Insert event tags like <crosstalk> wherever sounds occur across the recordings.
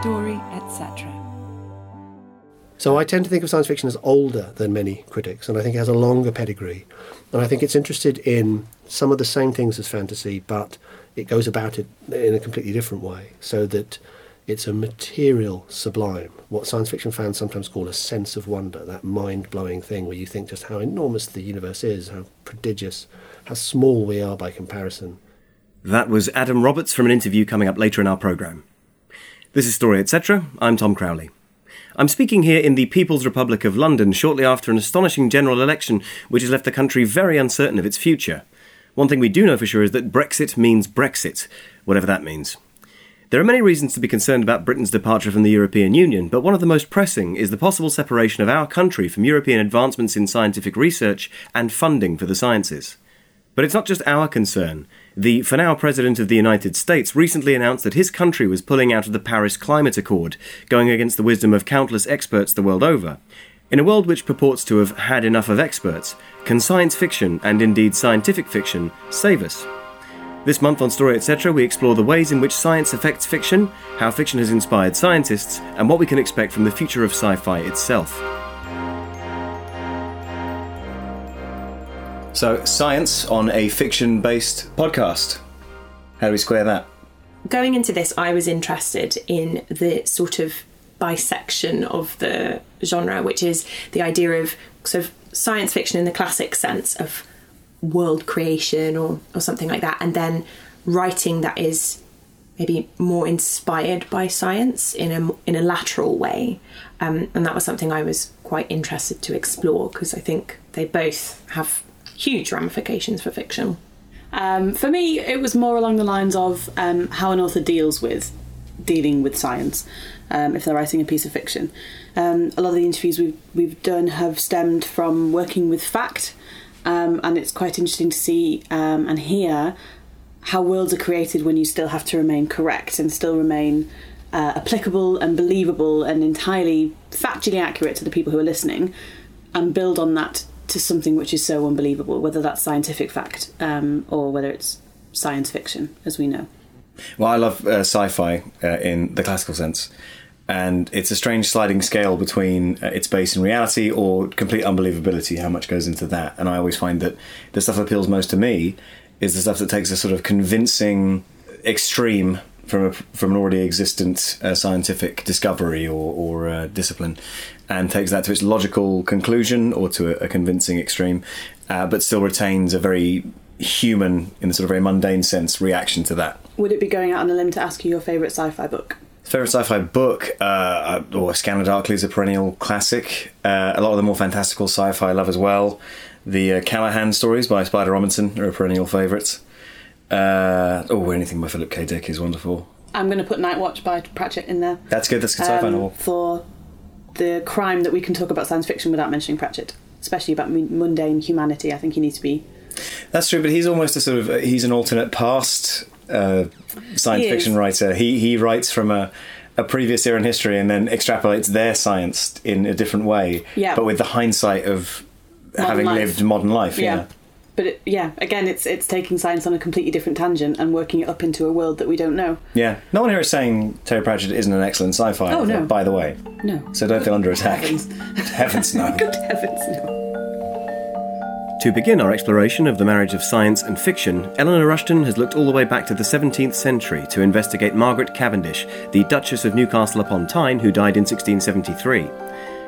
Story, etc. So I tend to think of science fiction as older than many critics, and I think it has a longer pedigree. And I think it's interested in some of the same things as fantasy, but it goes about it in a completely different way, so that it's a material sublime, what science fiction fans sometimes call a sense of wonder, that mind blowing thing where you think just how enormous the universe is, how prodigious, how small we are by comparison. That was Adam Roberts from an interview coming up later in our programme. This is Story Etc. I'm Tom Crowley. I'm speaking here in the People's Republic of London shortly after an astonishing general election which has left the country very uncertain of its future. One thing we do know for sure is that Brexit means Brexit, whatever that means. There are many reasons to be concerned about Britain's departure from the European Union, but one of the most pressing is the possible separation of our country from European advancements in scientific research and funding for the sciences. But it's not just our concern. The for now President of the United States recently announced that his country was pulling out of the Paris Climate Accord, going against the wisdom of countless experts the world over. In a world which purports to have had enough of experts, can science fiction, and indeed scientific fiction, save us? This month on Story Etc., we explore the ways in which science affects fiction, how fiction has inspired scientists, and what we can expect from the future of sci fi itself. So, science on a fiction based podcast. How do we square that? Going into this, I was interested in the sort of bisection of the genre, which is the idea of sort of science fiction in the classic sense of world creation or, or something like that, and then writing that is maybe more inspired by science in a in a lateral way, um, and that was something I was quite interested to explore because I think they both have huge ramifications for fiction. Um, for me, it was more along the lines of um, how an author deals with dealing with science um, if they're writing a piece of fiction. Um, a lot of the interviews we've we've done have stemmed from working with fact, um, and it's quite interesting to see um, and hear how worlds are created when you still have to remain correct and still remain uh, applicable and believable and entirely factually accurate to the people who are listening, and build on that to something which is so unbelievable, whether that's scientific fact um, or whether it's science fiction, as we know. Well, I love uh, sci fi uh, in the classical sense. And it's a strange sliding scale between uh, its base in reality or complete unbelievability, how much goes into that. And I always find that the stuff that appeals most to me is the stuff that takes a sort of convincing extreme from a, from an already existent uh, scientific discovery or, or uh, discipline, and takes that to its logical conclusion or to a, a convincing extreme, uh, but still retains a very human, in the sort of very mundane sense, reaction to that. Would it be going out on a limb to ask you your favourite sci fi book? Favorite sci-fi book? Uh, or Scanner Darkly is a perennial classic. Uh, a lot of the more fantastical sci-fi I love as well. The uh, Callahan stories by Spider Robinson are a perennial favourites. Uh, oh, anything by Philip K. Dick is wonderful. I'm going to put Night Watch by Pratchett in there. That's good. That's a good sci-fi um, novel. For the crime that we can talk about science fiction without mentioning Pratchett, especially about mundane humanity. I think he needs to be. That's true, but he's almost a sort of he's an alternate past uh, science He is. fiction writer. He he writes from a a previous era in history and then extrapolates their science in a different way. Yeah. But with the hindsight of Modern having life. lived modern life. Yeah. But it, yeah, again, it's it's taking science on a completely different tangent and working it up into a world that we don't know. Yeah. No one here is saying Terry Pratchett isn't an excellent sci-fi. Oh, author, no. By the way, No. so don't feel under attack. Heavens. Heavens no. Good heavens, no. <laughs> To begin our exploration of the marriage of science and fiction, Eleanor Rushton has looked all the way back to the 17th century to investigate Margaret Cavendish, the Duchess of Newcastle upon Tyne, who died in 1673.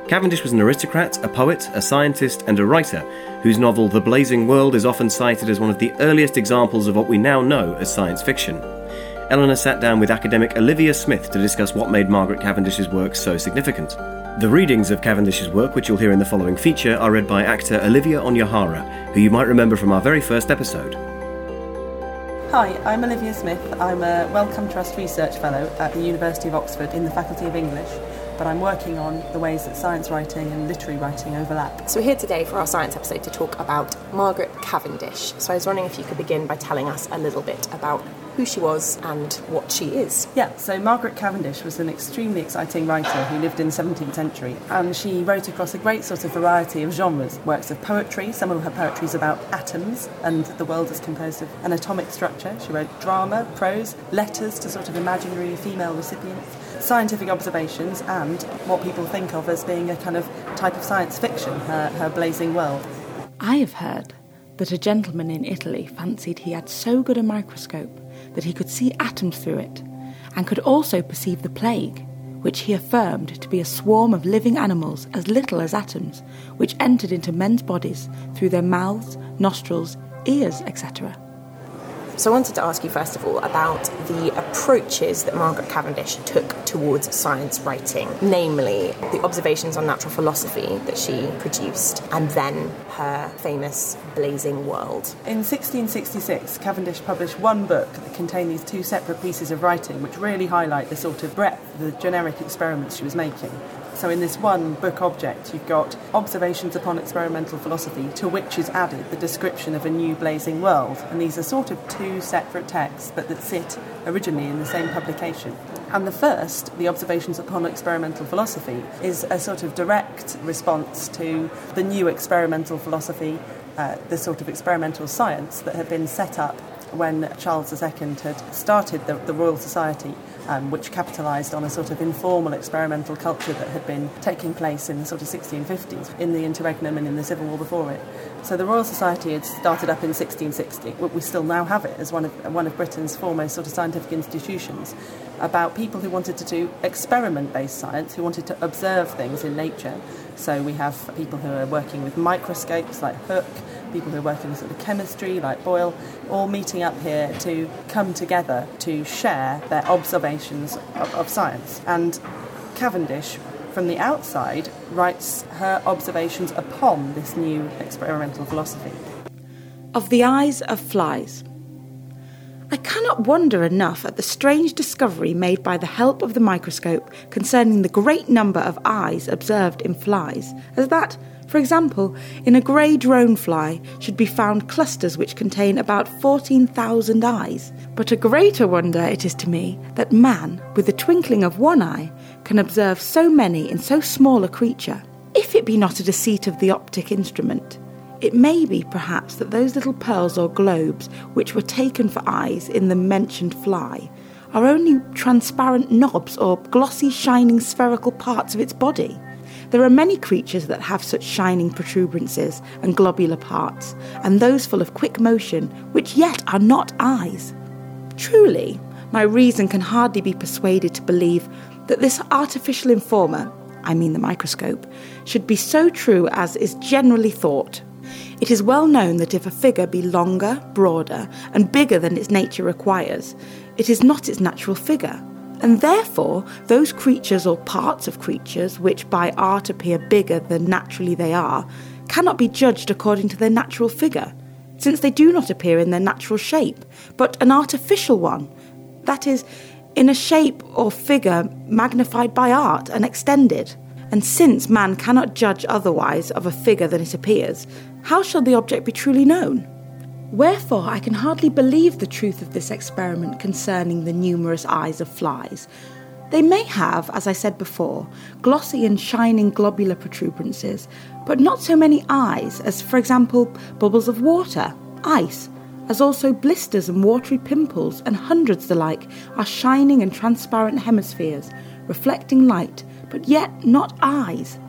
Cavendish was an aristocrat, a poet, a scientist, and a writer, whose novel The Blazing World is often cited as one of the earliest examples of what we now know as science fiction. Eleanor sat down with academic Olivia Smith to discuss what made Margaret Cavendish's work so significant. The readings of Cavendish's work, which you'll hear in the following feature, are read by actor Olivia Onyahara, who you might remember from our very first episode. Hi, I'm Olivia Smith. I'm a Wellcome Trust Research Fellow at the University of Oxford in the Faculty of English, but I'm working on the ways that science writing and literary writing overlap. So we're here today for our science episode to talk about Margaret Cavendish. So I was wondering if you could begin by telling us a little bit about who she was and what she is. Yeah, so Margaret Cavendish was an extremely exciting writer who lived in the 17th century, and she wrote across a great sort of variety of genres works of poetry. Some of her poetry is about atoms and the world is composed of an atomic structure. She wrote drama, prose, letters to sort of imaginary female recipients, scientific observations, and what people think of as being a kind of type of science fiction, her, her blazing world. I have heard that a gentleman in Italy fancied he had so good a microscope that he could see atoms through it, and could also perceive the plague, which he affirmed to be a swarm of living animals as little as atoms, which entered into men's bodies through their mouths, nostrils, ears, etc. So I wanted to ask you first of all about the approaches that Margaret Cavendish took towards science writing, namely the observations on natural philosophy that she produced, and then her famous Blazing World. In 1666, Cavendish published one book that contained these two separate pieces of writing, which really highlight the sort of breadth the generic experiments she was making. So, in this one book object, you've got observations upon experimental philosophy, to which is added the description of a new blazing world. And these are sort of two separate texts, but that sit originally in the same publication. And the first, the observations upon experimental philosophy, is a sort of direct response to the new experimental philosophy, uh, the sort of experimental science that had been set up when Charles II had started the, the Royal Society um, which capitalised on a sort of informal experimental culture that had been taking place in the sort of 1650s in the interregnum and in the Civil War before it. So the Royal Society had started up in 1660. We still now have it as one of one of Britain's foremost sort of scientific institutions about people who wanted to do experiment-based science, who wanted to observe things in nature. So we have people who are working with microscopes like Hooke, people who are working with sort of chemistry like Boyle, all meeting up here to come together to share their observations of, of science. And Cavendish, from the outside, writes her observations upon this new experimental philosophy. Of the eyes of flies. I cannot wonder enough at the strange discovery made by the help of the microscope concerning the great number of eyes observed in flies, as that, for example, in a grey drone fly should be found clusters which contain about 14,000 eyes. But a greater wonder it is to me that man, with the twinkling of one eye, can observe so many in so small a creature. If it be not a deceit of the optic instrument, it may be perhaps that those little pearls or globes which were taken for eyes in the mentioned fly are only transparent knobs or glossy, shining spherical parts of its body. There are many creatures that have such shining protuberances and globular parts, and those full of quick motion, which yet are not eyes. Truly, my reason can hardly be persuaded to believe that this artificial informer, I mean the microscope, should be so true as is generally thought. It is well known that if a figure be longer, broader, and bigger than its nature requires, it is not its natural figure, and therefore those creatures or parts of creatures which by art appear bigger than naturally they are cannot be judged according to their natural figure, since they do not appear in their natural shape, but an artificial one, that is, in a shape or figure magnified by art and extended. And since man cannot judge otherwise of a figure than it appears, how shall the object be truly known? Wherefore, I can hardly believe the truth of this experiment concerning the numerous eyes of flies. They may have, as I said before, glossy and shining globular protuberances, but not so many eyes as, for example, bubbles of water, ice, as also blisters and watery pimples, and hundreds the like, are shining and transparent hemispheres, reflecting light, but yet not eyes.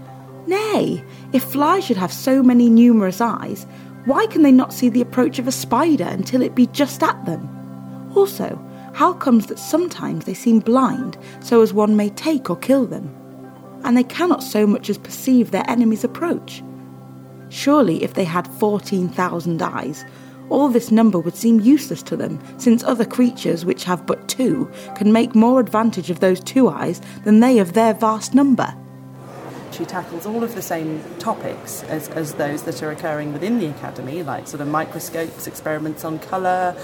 Nay, if flies should have so many numerous eyes, why can they not see the approach of a spider until it be just at them? Also, how comes that sometimes they seem blind so as one may take or kill them, and they cannot so much as perceive their enemy's approach? Surely, if they had 14,000 eyes, all this number would seem useless to them, since other creatures which have but two can make more advantage of those two eyes than they of their vast number. She tackles all of the same topics as, as those that are occurring within the Academy, like sort of microscopes, experiments on colour.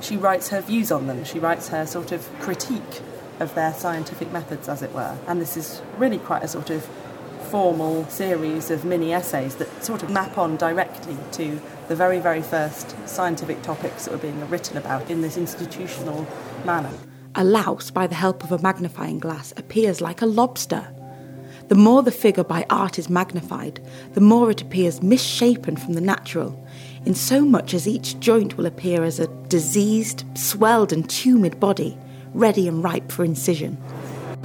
She writes her views on them, she writes her sort of critique of their scientific methods, as it were. And this is really quite a sort of formal series of mini essays that sort of map on directly to the very, very first scientific topics that were being written about in this institutional manner. A louse, by the help of a magnifying glass, appears like a lobster. The more the figure by art is magnified, the more it appears misshapen from the natural, in so much as each joint will appear as a diseased, swelled, and tumid body, ready and ripe for incision.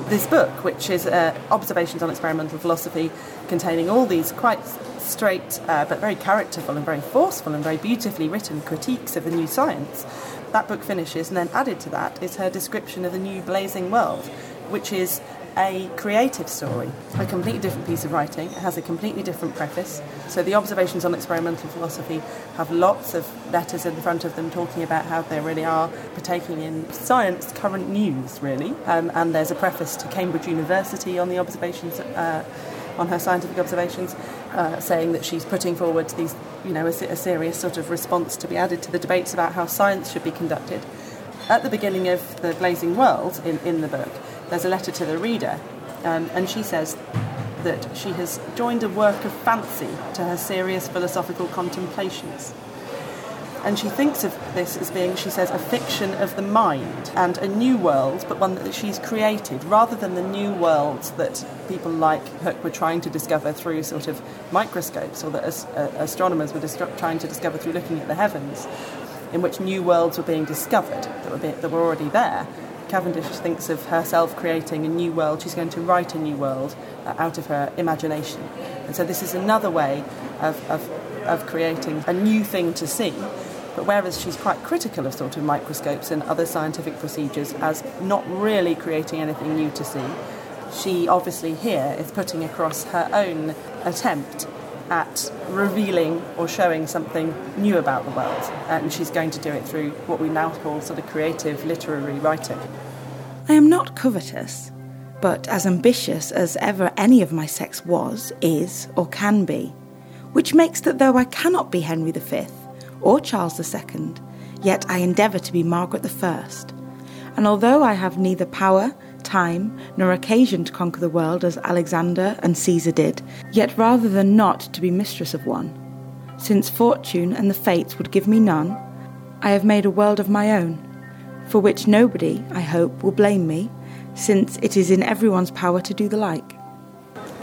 This book, which is uh, Observations on Experimental Philosophy, containing all these quite straight uh, but very characterful and very forceful and very beautifully written critiques of the new science, that book finishes, and then added to that is her description of the new blazing world, which is a creative story, a completely different piece of writing. It has a completely different preface. So the observations on experimental philosophy have lots of letters in the front of them talking about how they really are partaking in science current news, really. Um, and there's a preface to Cambridge University on the observations. Uh, on her scientific observations, uh, saying that she's putting forward these, you know, a, a serious sort of response to be added to the debates about how science should be conducted. At the beginning of the Blazing World in, in the book, there's a letter to the reader, um, and she says that she has joined a work of fancy to her serious philosophical contemplations. And she thinks of this as being, she says, a fiction of the mind and a new world, but one that she's created, rather than the new worlds that people like Hooke were trying to discover through sort of microscopes, or that as, uh, astronomers were trying to discover through looking at the heavens, in which new worlds were being discovered that were, be- that were already there. Cavendish thinks of herself creating a new world. She's going to write a new world uh, out of her imagination. And so this is another way of, of, of creating a new thing to see. But whereas she's quite critical of sort of microscopes and other scientific procedures as not really creating anything new to see, she obviously here is putting across her own attempt at revealing or showing something new about the world. Uh, and she's going to do it through what we now call sort of creative literary writing. I am not covetous, but as ambitious as ever any of my sex was, is, or can be, which makes that though I cannot be Henry V or Charles II, yet I endeavour to be Margaret I. And although I have neither power time, nor occasion to conquer the world as Alexander and Caesar did, yet rather than not to be mistress of one. Since fortune and the fates would give me none, I have made a world of my own, for which nobody, I hope, will blame me, since it is in everyone's power to do the like.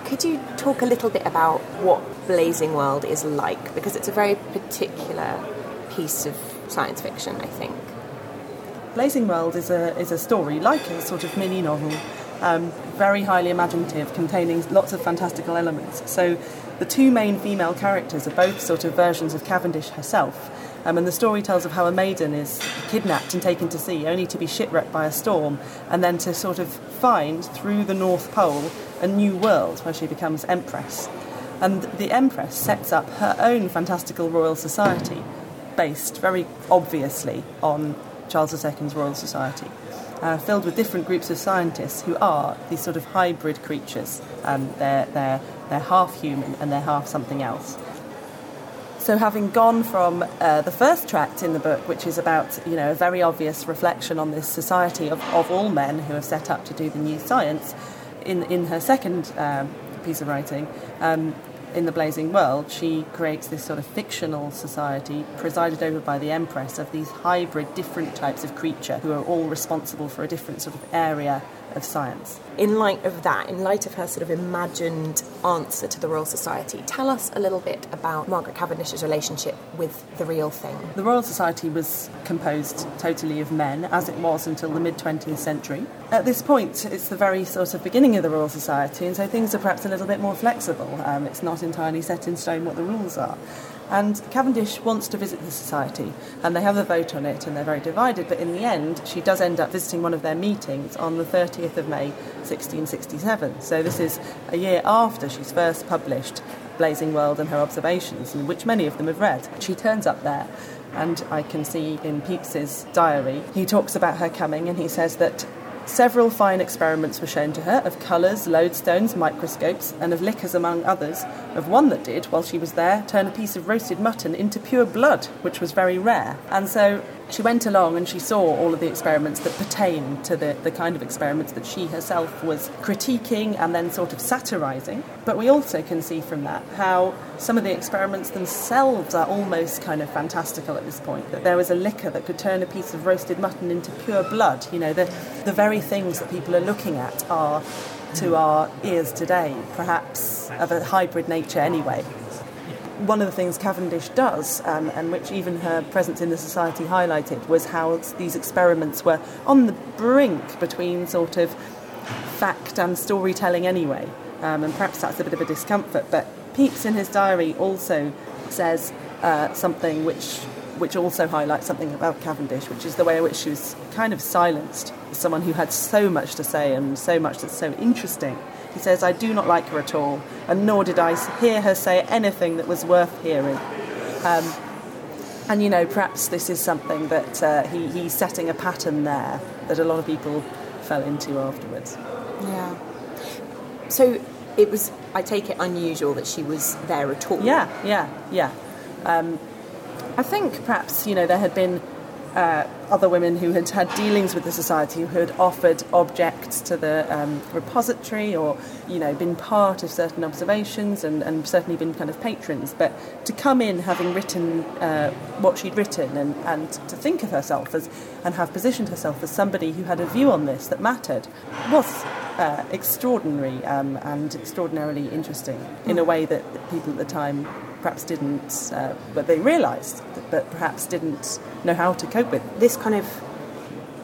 Could you talk a little bit about what Blazing World is like? Because it's a very particular piece of science fiction, I think. Blazing World is a, is a story like a sort of mini novel, um, very highly imaginative, containing lots of fantastical elements. So the two main female characters are both sort of versions of Cavendish herself. Um, and the story tells of how a maiden is kidnapped and taken to sea, only to be shipwrecked by a storm, and then to sort of find through the North Pole a new world where she becomes empress. And the empress sets up her own fantastical royal society, based very obviously on Charles II's Royal Society, uh, filled with different groups of scientists who are these sort of hybrid creatures. Um, they're, they're, they're half human and they're half something else. So, having gone from uh, the first tract in the book, which is about you know a very obvious reflection on this society of, of all men who have set up to do the new science, in in her second um, piece of writing, um, in the Blazing World, she creates this sort of fictional society presided over by the Empress of these hybrid, different types of creature who are all responsible for a different sort of area of science. In light of that, in light of her sort of imagined answer to the Royal Society, tell us a little bit about Margaret Cavendish's relationship with the real thing. The Royal Society was composed totally of men, as it was until the mid 20th century. At this point, it's the very sort of beginning of the Royal Society, and so things are perhaps a little bit more flexible. Um, it's not entirely set in stone what the rules are. And Cavendish wants to visit the society, and they have a vote on it, and they're very divided. But in the end, she does end up visiting one of their meetings on the 30th of May, 1667. So this is a year after she's first published Blazing World and her observations, in which many of them have read. She turns up there, and I can see in Pepys's diary, he talks about her coming, and he says that Several fine experiments were shown to her of colours, lodestones, microscopes, and of liquors, among others. Of one that did, while she was there, turn a piece of roasted mutton into pure blood, which was very rare. And so she went along and she saw all of the experiments that pertain to the, the kind of experiments that she herself was critiquing and then sort of satirising. But we also can see from that how some of the experiments themselves are almost kind of fantastical at this point. That there was a liquor that could turn a piece of roasted mutton into pure blood. You know, the, the very things that people are looking at are, to our ears today, perhaps of a hybrid nature anyway one of the things Cavendish does, um, and which even her presence in the society highlighted, was how these experiments were on the brink between sort of fact and storytelling anyway. Um, and perhaps that's a bit of a discomfort. But Pepys in his diary also says uh, something which which also highlights something about Cavendish, which is the way in which she was kind of silenced as someone who had so much to say and so much that's so interesting. He says, I do not like her at all, and nor did I hear her say anything that was worth hearing. Um, and you know, perhaps this is something that uh, he, he's setting a pattern there that a lot of people fell into afterwards. Yeah. So it was, I take it, unusual that she was there at all. Yeah, yeah, yeah. Um, I think perhaps, you know, there had been uh, other women who had had dealings with the society, who had offered objects to the um, repository or, you know, been part of certain observations and, and certainly been kind of patrons. But to come in having written uh, what she'd written and, and to think of herself as and have positioned herself as somebody who had a view on this that mattered was uh, extraordinary um, and extraordinarily interesting in a way that people at the time perhaps didn't, uh, but they realised, but perhaps didn't know how to cope with. This kind of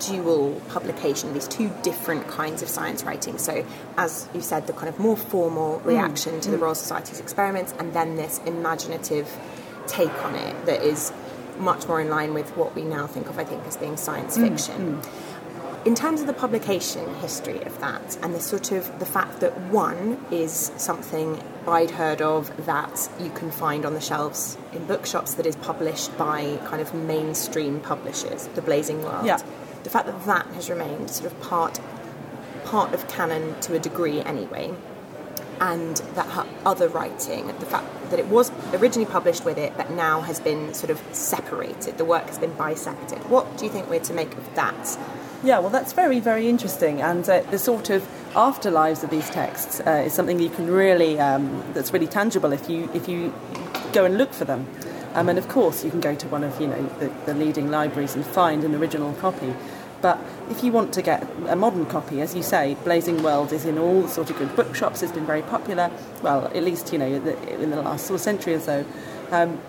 dual publication, these two different kinds of science writing. So, as you said, the kind of more formal reaction mm. to the mm. Royal Society's experiments, and then this imaginative take on it that is much more in line with what we now think of, I think, as being science mm, fiction. Mm. In terms of the publication history of that, and the sort of the fact that one is something I'd heard of that you can find on the shelves in bookshops that is published by kind of mainstream publishers, the Blazing World. Yeah. The fact that that has remained sort of part part of canon to a degree anyway, and that her other writing, the fact that it was originally published with it, but now has been sort of separated, the work has been bisected. What do you think we're to make of that? Yeah, well, that's very, very interesting, and uh, the sort of afterlives of these texts uh, is something you can really um, that's really tangible if you if you go and look for them. Um, and of course, you can go to one of you know the, the leading libraries and find an original copy. But if you want to get a modern copy, as you say, Blazing World is in all sort of good bookshops. It's been very popular. Well, at least you know in the last sort of century or so, um,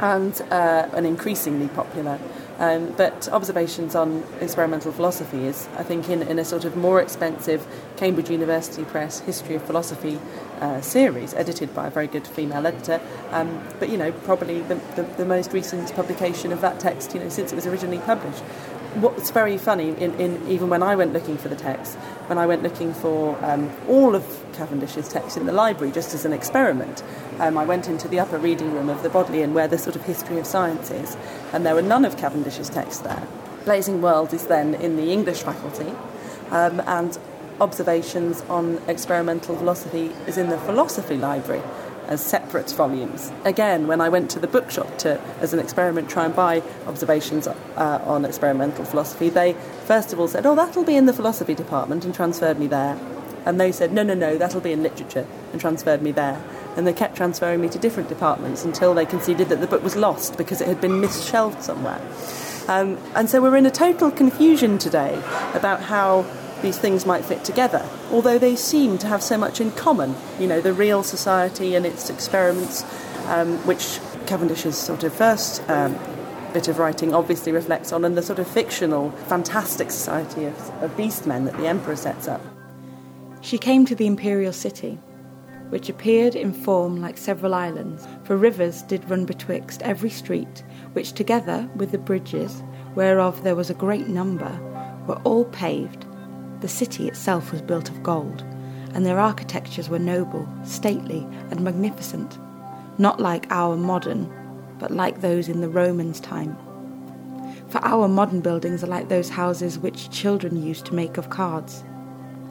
and uh, increasingly popular. Um, but observations on experimental philosophy is, I think, in, in a sort of more expensive Cambridge University Press History of Philosophy uh, series, edited by a very good female editor. Um, but you know, probably the, the, the, most recent publication of that text, you know, since it was originally published. What's very funny, in, in even when I went looking for the text, when I went looking for um, all of Cavendish's text in the library, just as an experiment, um, I went into the upper reading room of the Bodleian where the sort of history of science is, and there were none of Cavendish's texts there. Blazing World is then in the English faculty, um, and Observations on Experimental Philosophy is in the Philosophy Library as separate volumes. Again, when I went to the bookshop to, as an experiment, try and buy observations uh, on experimental philosophy, they first of all said, Oh, that'll be in the philosophy department, and transferred me there. And they said, No, no, no, that'll be in literature, and transferred me there and they kept transferring me to different departments until they conceded that the book was lost because it had been misshelved somewhere. Um, and so we're in a total confusion today about how these things might fit together, although they seem to have so much in common. You know, the Royal Society and its experiments, um, which Cavendish's sort of first um, bit of writing obviously reflects on, and the sort of fictional, fantastic society of, of beastmen that the emperor sets up. She came to the imperial city which appeared in form like several islands, for rivers did run betwixt every street, which together with the bridges, whereof there was a great number, were all paved. The city itself was built of gold, and their architectures were noble, stately, and magnificent, not like our modern, but like those in the Romans' time. For our modern buildings are like those houses which children used to make of cards,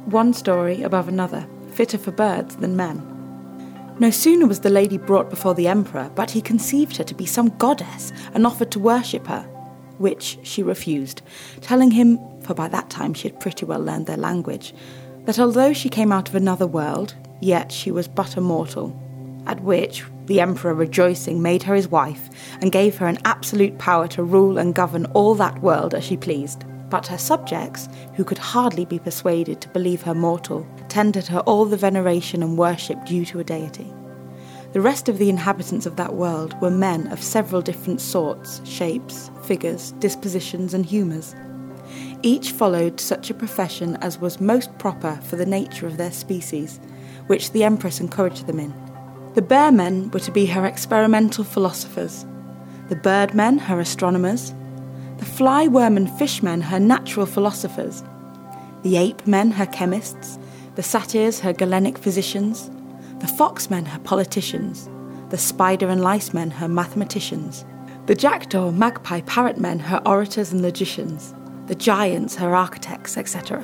one story above another, fitter for birds than men. No sooner was the lady brought before the emperor, but he conceived her to be some goddess and offered to worship her. which she refused, telling him, for by that time she had pretty well learned their language, that although she came out of another world, yet she was but a mortal. At which the emperor, rejoicing, made her his wife and gave her an absolute power to rule and govern all that world as she pleased. But her subjects, who could hardly be persuaded to believe her mortal, tendered her all the veneration and worship due to a deity. The rest of the inhabitants of that world were men of several different sorts, shapes, figures, dispositions, and humours. Each followed such a profession as was most proper for the nature of their species, which the Empress encouraged them in. The bear men were to be her experimental philosophers, the bird men her astronomers, the fly worm and fish men her natural philosophers, the ape men her chemists, the satyrs her Galenic physicians, the fox men her politicians, the spider and lice men her mathematicians, the jackdaw, magpie, parrot men her orators and logicians, the giants her architects, etc.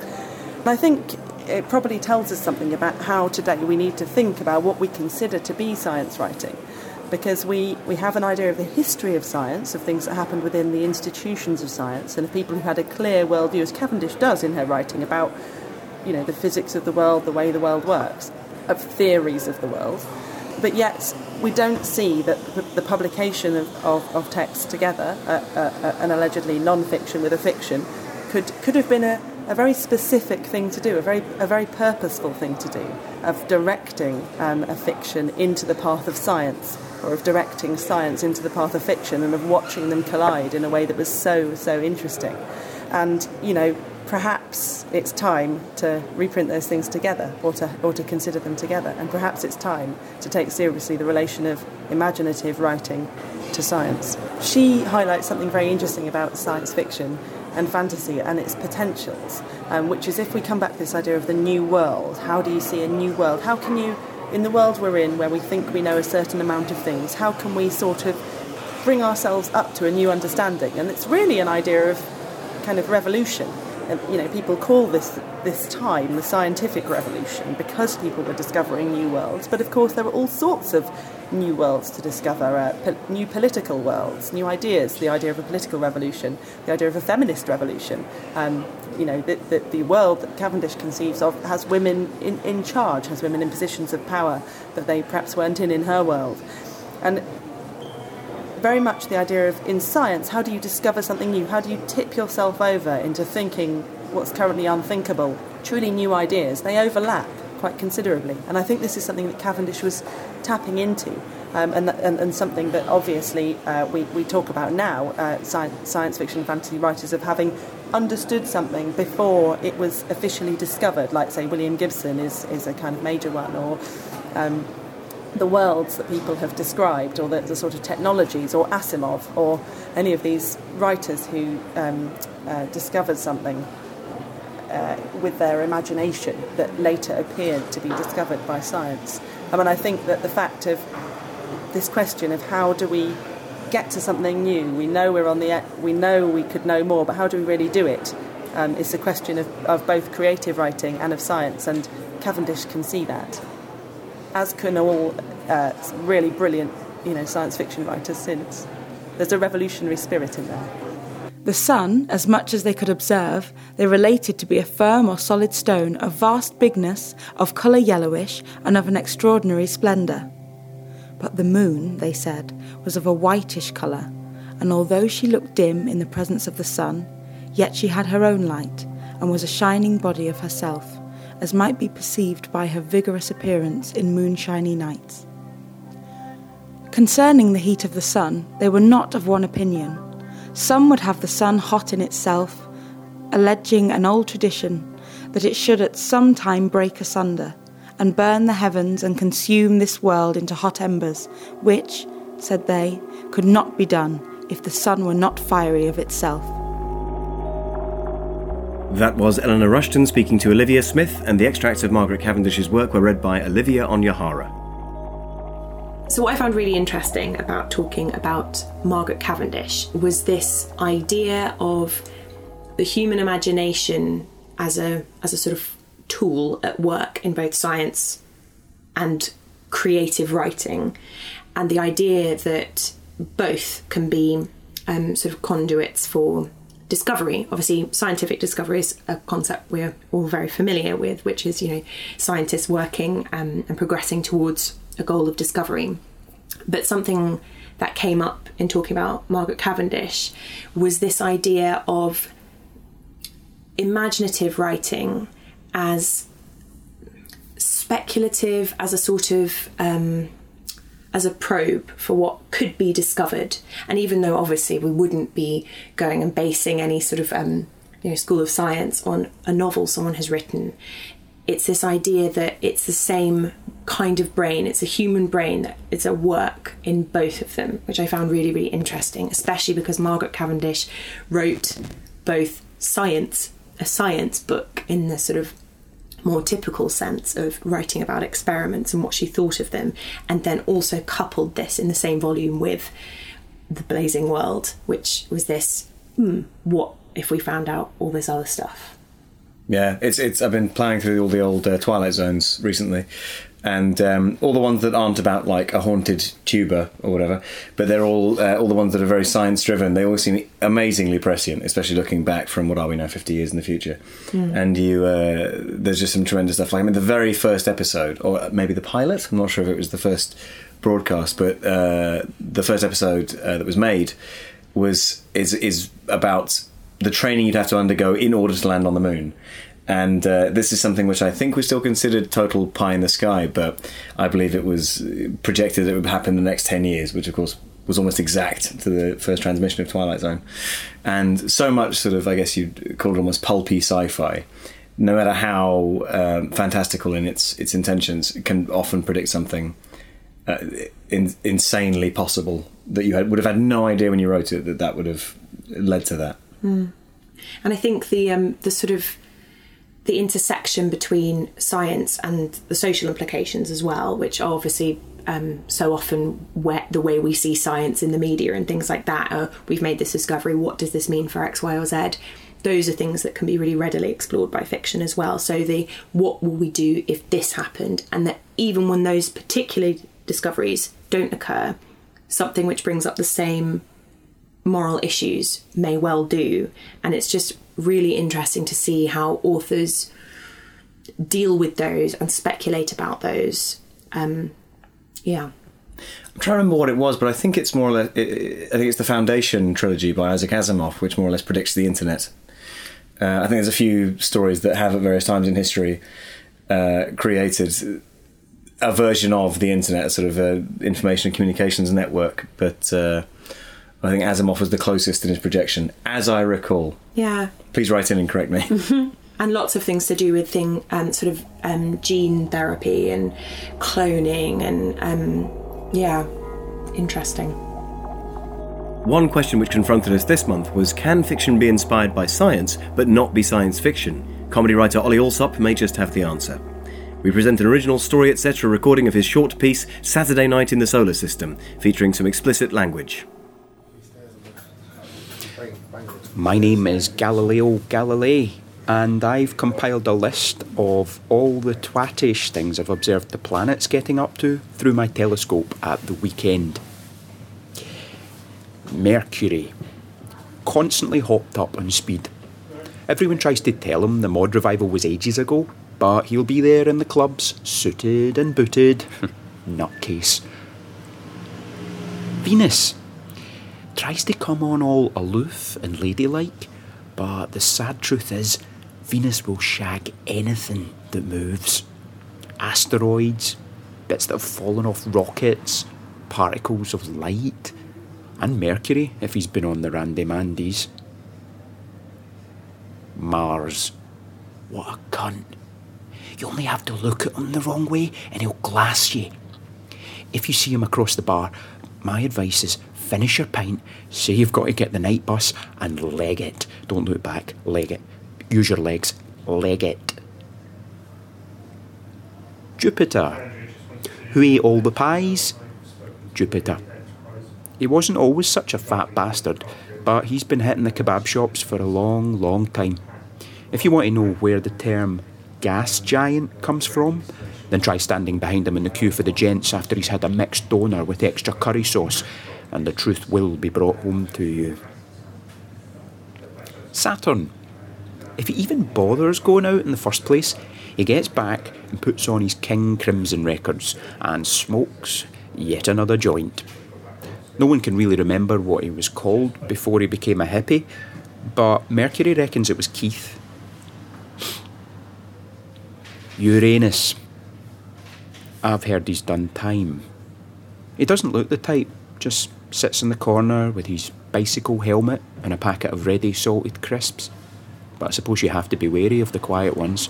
I think it probably tells us something about how today we need to think about what we consider to be science writing. Because we, we have an idea of the history of science, of things that happened within the institutions of science, and of people who had a clear worldview, as Cavendish does in her writing, about you know, the physics of the world, the way the world works of theories of the world, but yet we don't see that the publication of, of, of texts together, uh, uh, uh, an allegedly non-fiction with a fiction, could, could have been a, a very specific thing to do, a very, a very purposeful thing to do, of directing um, a fiction into the path of science, or of directing science into the path of fiction, and of watching them collide in a way that was so, so interesting. And, you know, perhaps it's time to reprint those things together or to, or to consider them together. And perhaps it's time to take seriously the relation of imaginative writing to science. She highlights something very interesting about science fiction and fantasy and its potentials, um, which is if we come back to this idea of the new world, how do you see a new world? How can you, in the world we're in, where we think we know a certain amount of things, how can we sort of bring ourselves up to a new understanding? And it's really an idea of kind of revolution you know, people call this this time the scientific revolution because people were discovering new worlds. But of course, there were all sorts of new worlds to discover, uh, po- new political worlds, new ideas. The idea of a political revolution, the idea of a feminist revolution. Um, you know, the, the, the, world that Cavendish conceives of has women in, in charge, has women in positions of power that they perhaps weren't in in her world. And very much the idea of in science, how do you discover something new? How do you tip yourself over into thinking what's currently unthinkable? Truly new ideas. They overlap quite considerably. And I think this is something that Cavendish was tapping into. Um, and, and, and, something that obviously uh, we, we talk about now, uh, science, science fiction and fantasy writers, of having understood something before it was officially discovered, like, say, William Gibson is, is a kind of major one, or um, the worlds that people have described, or the, the, sort of technologies, or Asimov, or any of these writers who um, uh, discovered something uh, with their imagination that later appeared to be discovered by science. I mean, I think that the fact of this question of how do we get to something new, we know we're on the, we know we could know more, but how do we really do it? Um, a question of, of both creative writing and of science, and Cavendish can see that as can all uh, really brilliant, you know, science fiction writers since. There's a revolutionary spirit in there. The sun, as much as they could observe, they related to be a firm or solid stone of vast bigness, of colour yellowish, and of an extraordinary splendour. But the moon, they said, was of a whitish colour, and although she looked dim in the presence of the sun, yet she had her own light, and was a shining body of herself as might be perceived by her vigorous appearance in moonshiny nights. Concerning the heat of the sun, they were not of one opinion. Some would have the sun hot in itself, alleging an old tradition that it should at some time break asunder and burn the heavens and consume this world into hot embers, which, said they, could not be done if the sun were not fiery of itself. That was Eleanor Rushton speaking to Olivia Smith, and the extracts of Margaret Cavendish's work were read by Olivia Onyahara. So, what I found really interesting about talking about Margaret Cavendish was this idea of the human imagination as a as a sort of tool at work in both science and creative writing, and the idea that both can be um, sort of conduits for discovery. Obviously, scientific discovery is a concept we're all very familiar with, which is you know scientists working um, and progressing towards a goal of discovery. But something that came up in talking about Margaret Cavendish was this idea of imaginative writing as speculative, as a sort of um, as a probe for what could be discovered. And even though obviously we wouldn't be going and basing any sort of um, you know school of science on a novel someone has written, it's this idea that it's the same kind of brain. It's a human brain that it's a work in both of them, which I found really really interesting, especially because Margaret Cavendish wrote both science a science book in the sort of more typical sense of writing about experiments and what she thought of them, and then also coupled this in the same volume with The Blazing World, which was this hmm, what if we found out all this other stuff? Yeah, it's it's. I've been playing through all the old uh, Twilight Zones recently, and um, all the ones that aren't about like a haunted tuba or whatever, but they're all uh, all the ones that are very science driven. They all seem amazingly prescient, especially looking back from what are we now, fifty years in the future. And you, uh, there's just some tremendous stuff. Like I mean, the very first episode, or maybe the pilot. I'm not sure if it was the first broadcast, but uh, the first episode uh, that was made was is is about the training you'd have to undergo in order to land on the moon. And uh, this is something which I think was still considered total pie in the sky, but I believe it was projected that it would happen in the next 10 years, which of course was almost exact to the first transmission of Twilight Zone. And so much sort of, I guess you'd call it almost pulpy sci fi, no matter how um, fantastical in its, its intentions, can often predict something uh, in, insanely possible that you had, would have had no idea when you wrote it that that would have led to that. And I think the um, the sort of the intersection between science and the social implications as well, which are obviously um, so often where, the way we see science in the media and things like that. Uh, we've made this discovery. What does this mean for X, Y, or Z? Those are things that can be really readily explored by fiction as well. So the what will we do if this happened, and that even when those particular discoveries don't occur, something which brings up the same moral issues may well do. And it's just really interesting to see how authors deal with those and speculate about those. Um, yeah. I'm trying to remember what it was, but I think it's more or less. I think it's the Foundation trilogy by Isaac Asimov, which more or less predicts the internet. Uh, I think there's a few stories that have at various times in history uh, created a version of the internet, a sort of uh, information and communications network. But uh, I think Asimov was the closest in his projection, as I recall. Yeah. Please write in and correct me. and lots of things to do with thing um, sort of um, gene therapy and cloning and um, yeah interesting One question which confronted us this month was can fiction be inspired by science but not be science fiction? Comedy writer Ollie Alsop may just have the answer. We present an original story, etc., recording of his short piece Saturday Night in the Solar System, featuring some explicit language. My name is Galileo Galilei, and I've compiled a list of all the twatish things I've observed the planets getting up to through my telescope at the weekend. Mercury. Constantly hopped up on speed. Everyone tries to tell him the mod revival was ages ago, but he'll be there in the clubs, suited and booted. <laughs> Nutcase. Venus tries to come on all aloof and ladylike, but the sad truth is, Venus will shag anything that moves. Asteroids, bits that have fallen off rockets, particles of light, and Mercury if he's been on the Randy Mandies. Mars. What a cunt. You only have to look at him the wrong way and he'll glass you. If you see him across the bar, my advice is finish your pint, say you've got to get the night bus, and leg it. Don't look back, leg it. Use your legs, leg it. Jupiter. Who ate all the pies? Jupiter. He wasn't always such a fat bastard, but he's been hitting the kebab shops for a long, long time. If you want to know where the term gas giant comes from, then try standing behind him in the queue for the gents after he's had a mixed doner with extra curry sauce and the truth will be brought home to you. Saturn. If he even bothers going out in the first place, he gets back and puts on his King Crimson records and smokes yet another joint. No one can really remember what he was called before he became a hippie, but Mercury reckons it was Keith. Uranus. I've heard he's done time. He doesn't look the type, just sits in the corner with his bicycle helmet and a packet of ready salted crisps. But I suppose you have to be wary of the quiet ones.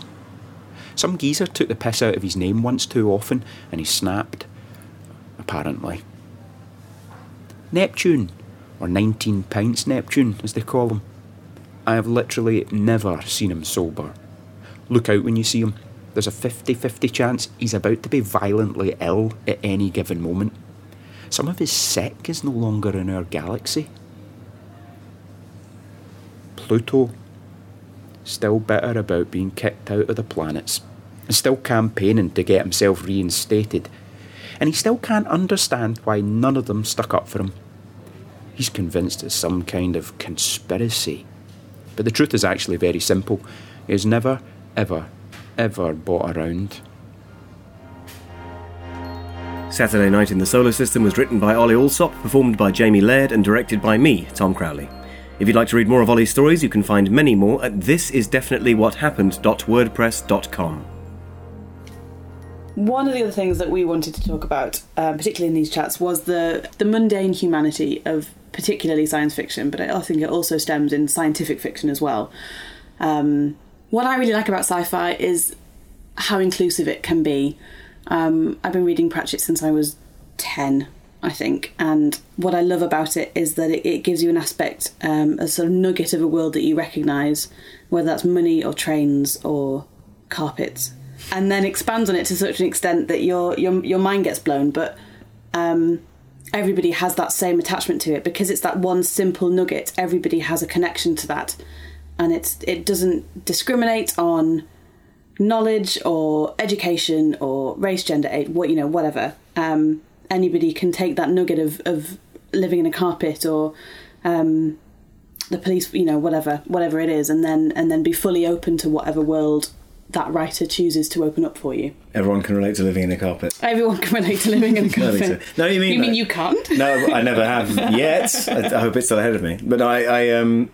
Some geezer took the piss out of his name once too often and he snapped. Apparently. Neptune, or 19 pints Neptune as they call him. I have literally never seen him sober. Look out when you see him. There's a 50 50 chance he's about to be violently ill at any given moment. Some of his sick is no longer in our galaxy. Pluto. Still bitter about being kicked out of the planets. And still campaigning to get himself reinstated. And he still can't understand why none of them stuck up for him. He's convinced it's some kind of conspiracy. But the truth is actually very simple. He has never, ever, ever bought around. Saturday Night in the Solar System was written by Ollie Alsop, performed by Jamie Laird, and directed by me, Tom Crowley. If you'd like to read more of Ollie's stories, you can find many more at thisisdefinitely.whathappened.wordpress.com. One of the other things that we wanted to talk about, um, particularly in these chats, was the the mundane humanity of particularly science fiction, but I think it also stems in scientific fiction as well. Um, what I really like about sci-fi is how inclusive it can be. Um, I've been reading Pratchett since I was ten, I think, and what I love about it is that it, it gives you an aspect, um, a sort of nugget of a world that you recognise, whether that's money or trains or carpets, and then expands on it to such an extent that your your your mind gets blown. But um, everybody has that same attachment to it because it's that one simple nugget. Everybody has a connection to that, and it's it doesn't discriminate on knowledge or education or race, gender, age, what you know, whatever. Um, anybody can take that nugget of of living in a carpet or um, the police, you know, whatever, whatever it is, and then and then be fully open to whatever world that writer chooses to open up for you. Everyone can relate to living in a carpet. Everyone can relate to living in a <laughs> carpet. so. No, you mean You mean you can't? <laughs> No, I never have yet. I, I hope it's still ahead of me. But I, I, um,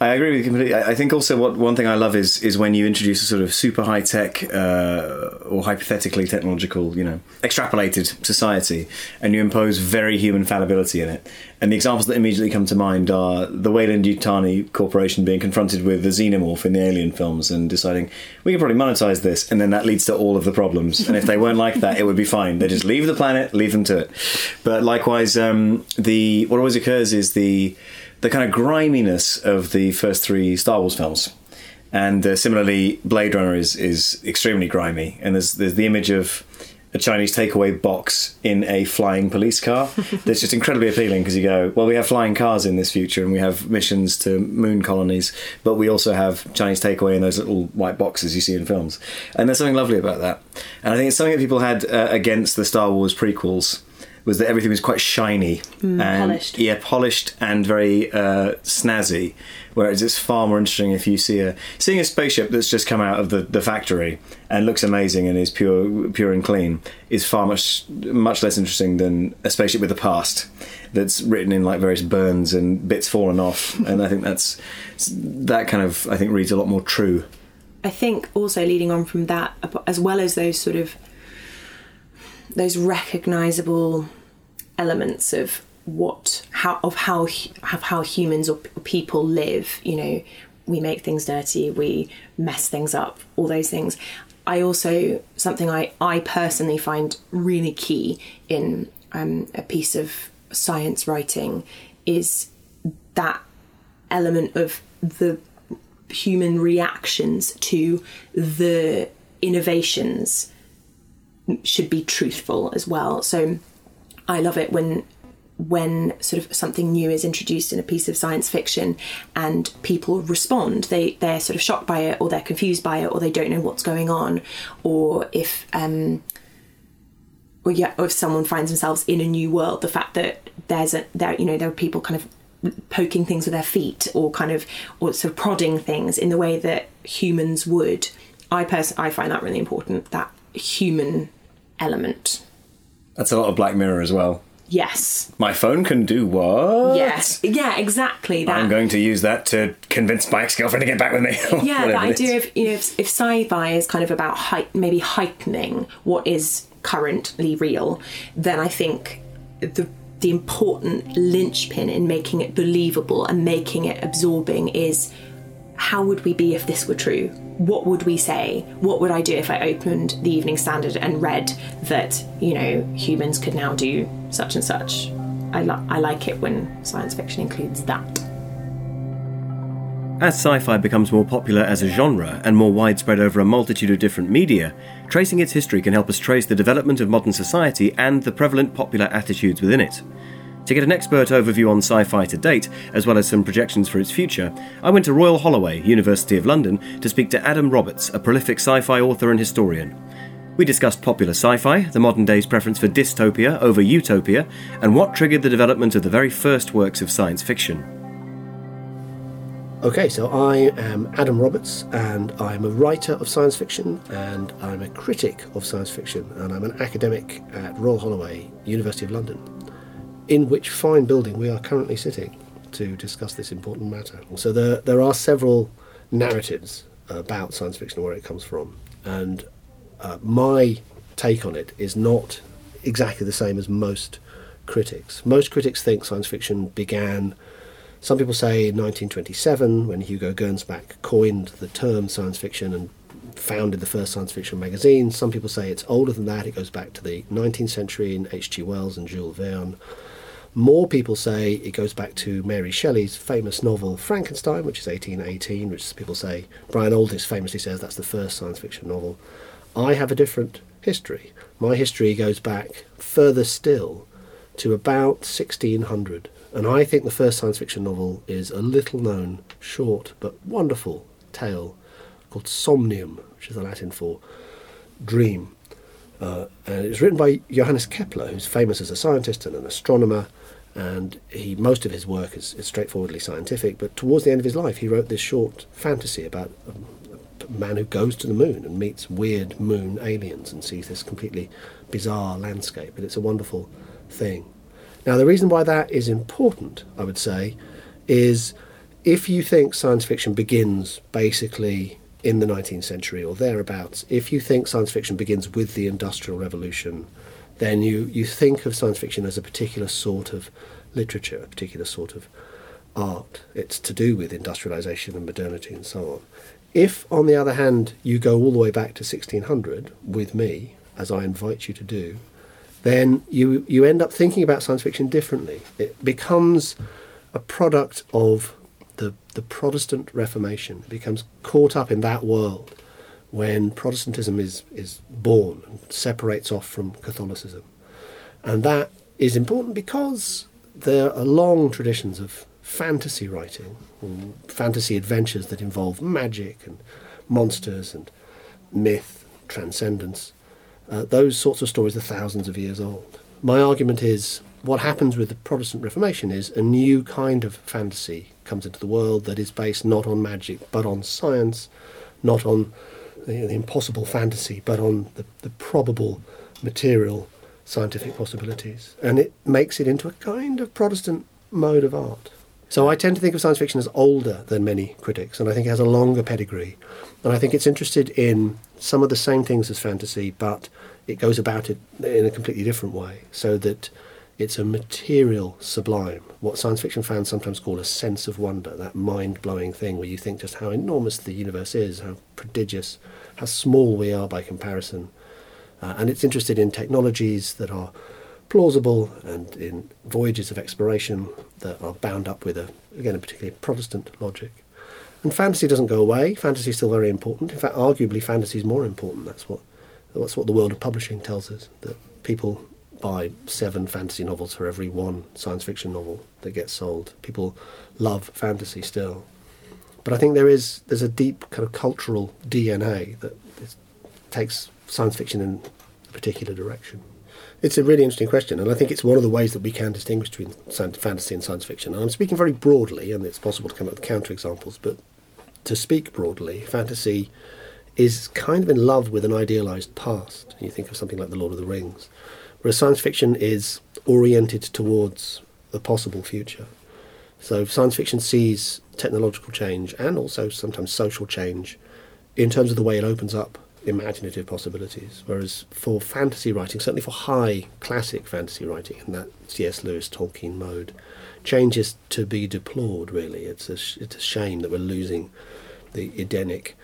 I agree with you completely. I, I think also what one thing I love is is when you introduce a sort of super high tech uh, or hypothetically technological, you know, extrapolated society, and you impose very human fallibility in it. And the examples that immediately come to mind are the Weyland Yutani Corporation being confronted with the xenomorph in the Alien films and deciding we can probably monetize this, and then that leads to all of the problems. And if they weren't like that, it would be fine. They just leave the planet, leave them to it. But likewise, um, the what always occurs is the the kind of griminess of the first three Star Wars films. And uh, similarly, Blade Runner is is extremely grimy, and there's there's the image of a Chinese takeaway box in a flying police car. <laughs> That's just incredibly appealing because you go, well, we have flying cars in this future, and we have missions to moon colonies, but we also have Chinese takeaway in those little white boxes you see in films, and there's something lovely about that. And I think it's something that people had uh, against the Star Wars prequels was that everything was quite shiny and polished. yeah, polished and very uh, snazzy. Whereas it's far more interesting if you see a seeing a spaceship that's just come out of the, the factory and looks amazing and is pure pure and clean is far much much less interesting than a spaceship with a past that's written in like various burns and bits fallen off. <laughs> and I think that's that kind of I think reads a lot more true. I think also leading on from that, as well as those sort of those recognizable elements of what how of how of how humans or people live. You know, we make things dirty, we mess things up, all those things. I also something I I personally find really key in um, a piece of science writing is that element of the human reactions to the innovations should be truthful as well. So I love it when when sort of something new is introduced in a piece of science fiction and people respond they they're sort of shocked by it or they're confused by it or they don't know what's going on or if um or yeah or if someone finds themselves in a new world the fact that there's a there you know there are people kind of poking things with their feet or kind of or sort of prodding things in the way that humans would. I pers- I find that really important. That human element. That's a lot of Black Mirror as well. Yes. My phone can do what? Yes. Yeah. Exactly. That. I'm going to use that to convince my ex-girlfriend to get back with me. <laughs> yeah, the whatever it is. idea of you know if, if sci-fi is kind of about height, maybe heightening what is currently real, then I think the the important linchpin in making it believable and making it absorbing is how would we be if this were true? What would we say? What would I do if I opened the Evening Standard and read that you know humans could now do such and such? I, li- I like it when science fiction includes that. As sci fi becomes more popular as a genre and more widespread over a multitude of different media, tracing its history can help us trace the development of modern society and the prevalent popular attitudes within it. To get an expert overview on sci fi to date, as well as some projections for its future, I went to Royal Holloway, University of London, to speak to Adam Roberts, a prolific sci fi author and historian. We discussed popular sci fi, the modern day's preference for dystopia over utopia, and what triggered the development of the very first works of science fiction. Okay, so I am Adam Roberts, and I'm a writer of science fiction, and I'm a critic of science fiction, and I'm an academic at Royal Holloway, University of London, in which fine building we are currently sitting to discuss this important matter. So there, there are several narratives about science fiction and where it comes from, and uh, my take on it is not exactly the same as most critics. Most critics think science fiction began some people say in 1927, when Hugo Gernsback coined the term science fiction and founded the first science fiction magazine. Some people say it's older than that, it goes back to the 19th century in H.G. Wells and Jules Verne. More people say it goes back to Mary Shelley's famous novel Frankenstein, which is 1818, which people say Brian Aldiss famously says that's the first science fiction novel. I have a different history. My history goes back further still to about 1600 and I think the first science fiction novel is a little known, short, but wonderful tale called Somnium, which is the Latin for dream. Uh, and it was written by Johannes Kepler, who's famous as a scientist and an astronomer. And he, most of his work is, is straightforwardly scientific. But towards the end of his life, he wrote this short fantasy about a, a man who goes to the moon and meets weird moon aliens and sees this completely bizarre landscape. And it's a wonderful thing. Now, the reason why that is important, I would say, is if you think science fiction begins basically in the 19th century or thereabouts, if you think science fiction begins with the Industrial Revolution, then you, you think of science fiction as a particular sort of literature, a particular sort of art. It's to do with industrialization and modernity and so on. If, on the other hand, you go all the way back to 1600 with me, as I invite you to do, then you, you end up thinking about science fiction differently. It becomes a product of the, the Protestant Reformation. It becomes caught up in that world when Protestantism is, is born and separates off from Catholicism. And that is important because there are long traditions of fantasy writing, fantasy adventures that involve magic and monsters and myth, transcendence. Uh, those sorts of stories are thousands of years old. My argument is what happens with the Protestant Reformation is a new kind of fantasy comes into the world that is based not on magic but on science, not on the, the impossible fantasy but on the, the probable material scientific possibilities. And it makes it into a kind of Protestant mode of art. So I tend to think of science fiction as older than many critics, and I think it has a longer pedigree. And I think it's interested in some of the same things as fantasy, but it goes about it in a completely different way, so that it's a material sublime, what science fiction fans sometimes call a sense of wonder, that mind blowing thing where you think just how enormous the universe is, how prodigious, how small we are by comparison. Uh, and it's interested in technologies that are plausible and in voyages of exploration that are bound up with a again a particularly Protestant logic. And fantasy doesn't go away. Fantasy is still very important. In fact, arguably, fantasy is more important. That's what that's what the world of publishing tells us. That people buy seven fantasy novels for every one science fiction novel that gets sold. People love fantasy still. But I think there is there's a deep kind of cultural DNA that takes science fiction in a particular direction. It's a really interesting question, and I think it's one of the ways that we can distinguish between fantasy and science fiction. And I'm speaking very broadly, and it's possible to come up with counterexamples, but to speak broadly, fantasy is kind of in love with an idealized past. You think of something like The Lord of the Rings, whereas science fiction is oriented towards the possible future. So science fiction sees technological change and also sometimes social change in terms of the way it opens up imaginative possibilities. Whereas for fantasy writing, certainly for high classic fantasy writing in that C.S. Lewis Tolkien mode, change is to be deplored. Really, it's a sh- it's a shame that we're losing the Edenic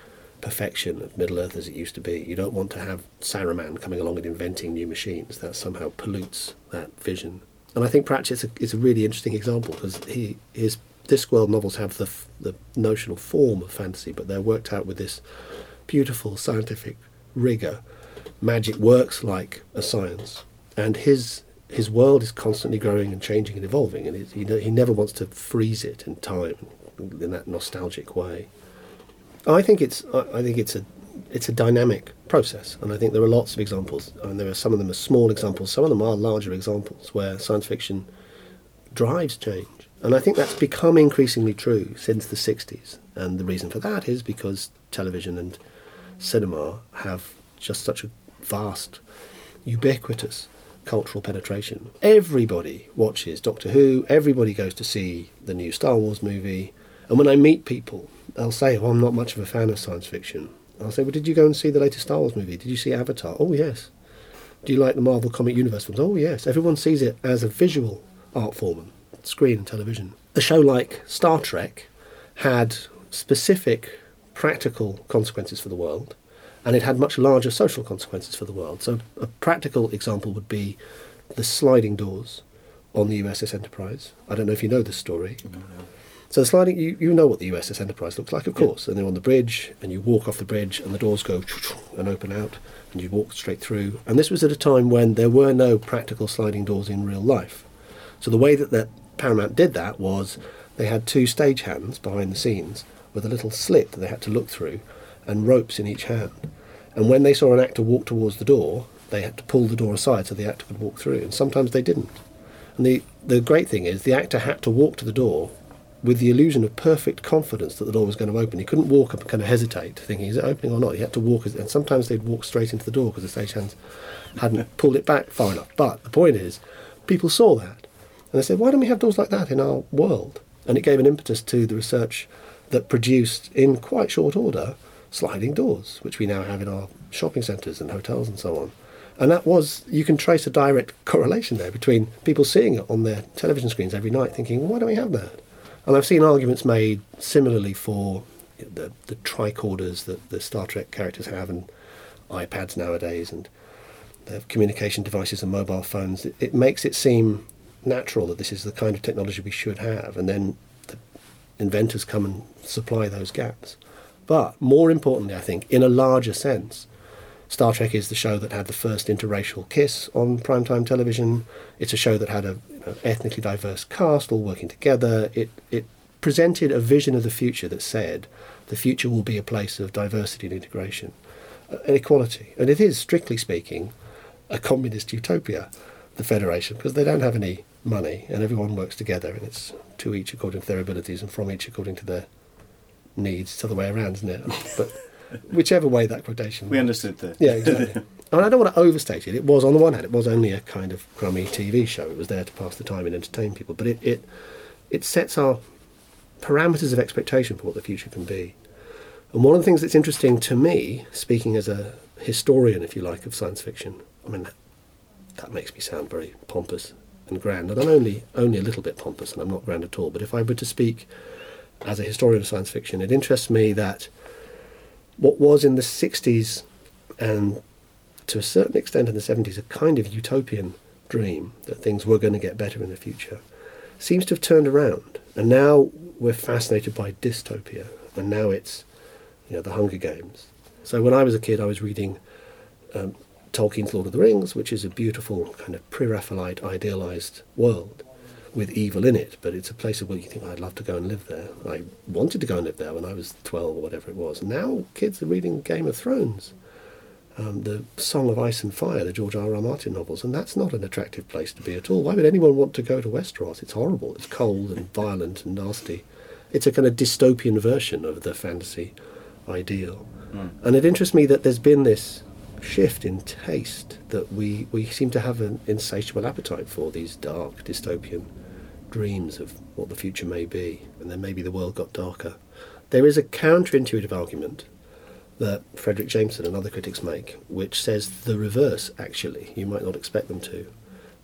perfection of Middle Earth as it used to be. You don't want to have Saruman coming along and inventing new machines. That somehow pollutes that vision. And I think Pratchett's a, is a really interesting example because he his Discworld novels have the the notional form of fantasy, but they're worked out with this beautiful scientific rigor. Magic works like a science, and his his world is constantly growing and changing and evolving, and he he never wants to freeze it in time in that nostalgic way. I think it's I I think it's a it's a dynamic process, and I think there are lots of examples, and there are some of them are small examples, some of them are larger examples where science fiction drives change, and I think that's become increasingly true since the '60s, and the reason for that is because television and cinema have just such a vast, ubiquitous cultural penetration. Everybody watches Doctor Who, everybody goes to see the new Star Wars movie, and when I meet people, they'll say, Oh, I'm not much of a fan of science fiction. I'll say, Well, did you go and see the latest Star Wars movie? Did you see Avatar? Oh, yes. Do you like the Marvel Comic Universe films? Oh, yes. Everyone sees it as a visual art form, screen and television. A show like Star Trek had specific practical consequences for the world, and it had much larger social consequences for the world. So, a practical example would be the sliding doors on the USS Enterprise. I don't know if you know this story. So the sliding, you, you know what the USS Enterprise looks like, of course. And they're on the bridge, and you walk off the bridge, and the doors go and open out, and you walk straight through. And this was at a time when there were no practical sliding doors in real life. So the way that the Paramount did that was they had two stagehands behind the scenes with a little slit that they had to look through, and ropes in each hand. And when they saw an actor walk towards the door, they had to pull the door aside so the actor could walk through. And sometimes they didn't. And the, the great thing is, the actor had to walk to the door with the illusion of perfect confidence that the door was going to open. He couldn't walk up and kind of hesitate, thinking, is it opening or not? He had to walk, and sometimes they'd walk straight into the door because the stagehands hadn't <laughs> pulled it back far enough. But the point is, people saw that. And they said, why don't we have doors like that in our world? And it gave an impetus to the research that produced, in quite short order, sliding doors, which we now have in our shopping centres and hotels and so on. And that was, you can trace a direct correlation there between people seeing it on their television screens every night thinking, well, why don't we have that? And I've seen arguments made similarly for the, the tricorders that the Star Trek characters have and iPads nowadays and communication devices and mobile phones. It, it makes it seem natural that this is the kind of technology we should have. And then the inventors come and supply those gaps. But more importantly, I think, in a larger sense, Star Trek is the show that had the first interracial kiss on primetime television. It's a show that had a you know, ethnically diverse cast all working together. It it presented a vision of the future that said the future will be a place of diversity and integration, uh, and equality. And it is, strictly speaking, a communist utopia, the Federation, because they don't have any money and everyone works together and it's to each according to their abilities and from each according to their needs. It's the other way around, isn't it? <laughs> But whichever way that quotation We was. understood that. Yeah, exactly. <laughs> and I don't want to overstate it. It was, on the one hand, it was only a kind of crummy TV show. It was there to pass the time and entertain people. But it, it, it sets our parameters of expectation for what the future can be. And one of the things that's interesting to me, speaking as a historian, if you like, of science fiction, I mean, that, that makes me sound very pompous and grand. And I'm only, only a little bit pompous, and I'm not grand at all. But if I were to speak as a historian of science fiction, it interests me that what was in the 60s and to a certain extent in the 70s a kind of utopian dream that things were going to get better in the future seems to have turned around. And now we're fascinated by dystopia and now it's you know the hunger games. So when i was a kid i was reading um, tolkien's lord of the rings which is a beautiful kind of pre-raphaelite idealized world with evil in it, but it's a place of where you think I'd love to go and live there. I wanted to go and live there when I was 12 or whatever it was. Now kids are reading Game of Thrones. um, the Song of Ice and Fire, the George R. R. Martin novels, and that's not an attractive place to be at all. Why would anyone want to go to Westeros? It's horrible. It's cold and violent and nasty. It's a kind of dystopian version of the fantasy ideal. And it interests me that there's been this shift in taste that we, we seem to have an insatiable appetite for these dark dystopian dreams of what the future may be, and then maybe the world got darker. There is a counterintuitive argument that Fredric Jameson and other critics make, which says the reverse, actually. You might not expect them to.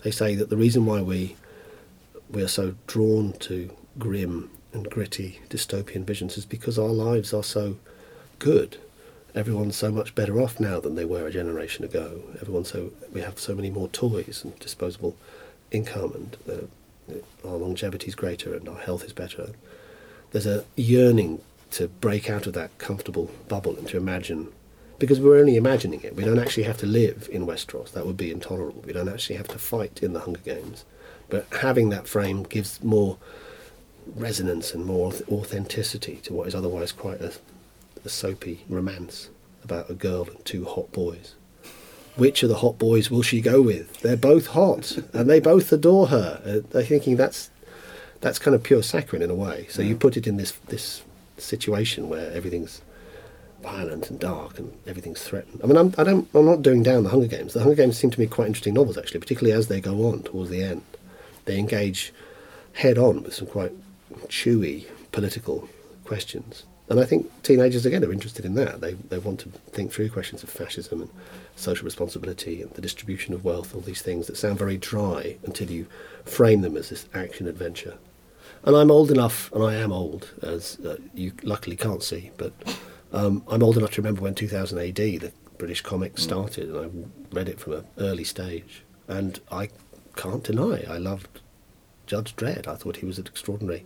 They say that the reason why we, we are so drawn to grim and gritty dystopian visions is because our lives are so good. Everyone's so much better off now than they were a generation ago. Everyone's so we have so many more toys and disposable income, and uh, our longevity is greater and our health is better. There's a yearning to break out of that comfortable bubble and to imagine, because we're only imagining it. We don't actually have to live in Westeros. That would be intolerable. We don't actually have to fight in the Hunger Games. But having that frame gives more resonance and more authenticity to what is otherwise quite a, a soapy romance about a girl and two hot boys. Which of the hot boys will she go with? They're both hot, and they both adore her. Uh, they're thinking that's that's kind of pure saccharine in a way. So you put it in this this situation where everything's violent and dark and everything's threatened. I mean, I'm, I don't, I'm not doing down the Hunger Games. The Hunger Games seem to me quite interesting novels, actually, particularly as they go on towards the end. They engage head on with some quite chewy political questions. And I think teenagers, again, are interested in that. They, they want to think through questions of fascism and social responsibility and the distribution of wealth, all these things that sound very dry until you frame them as this action adventure. And I'm old enough, and I am old, as uh, you luckily can't see, but um, I'm old enough to remember when 2000 AD, the British comic started, and I read it from an early stage. And I can't deny I loved Judge Dredd. I thought he was an extraordinary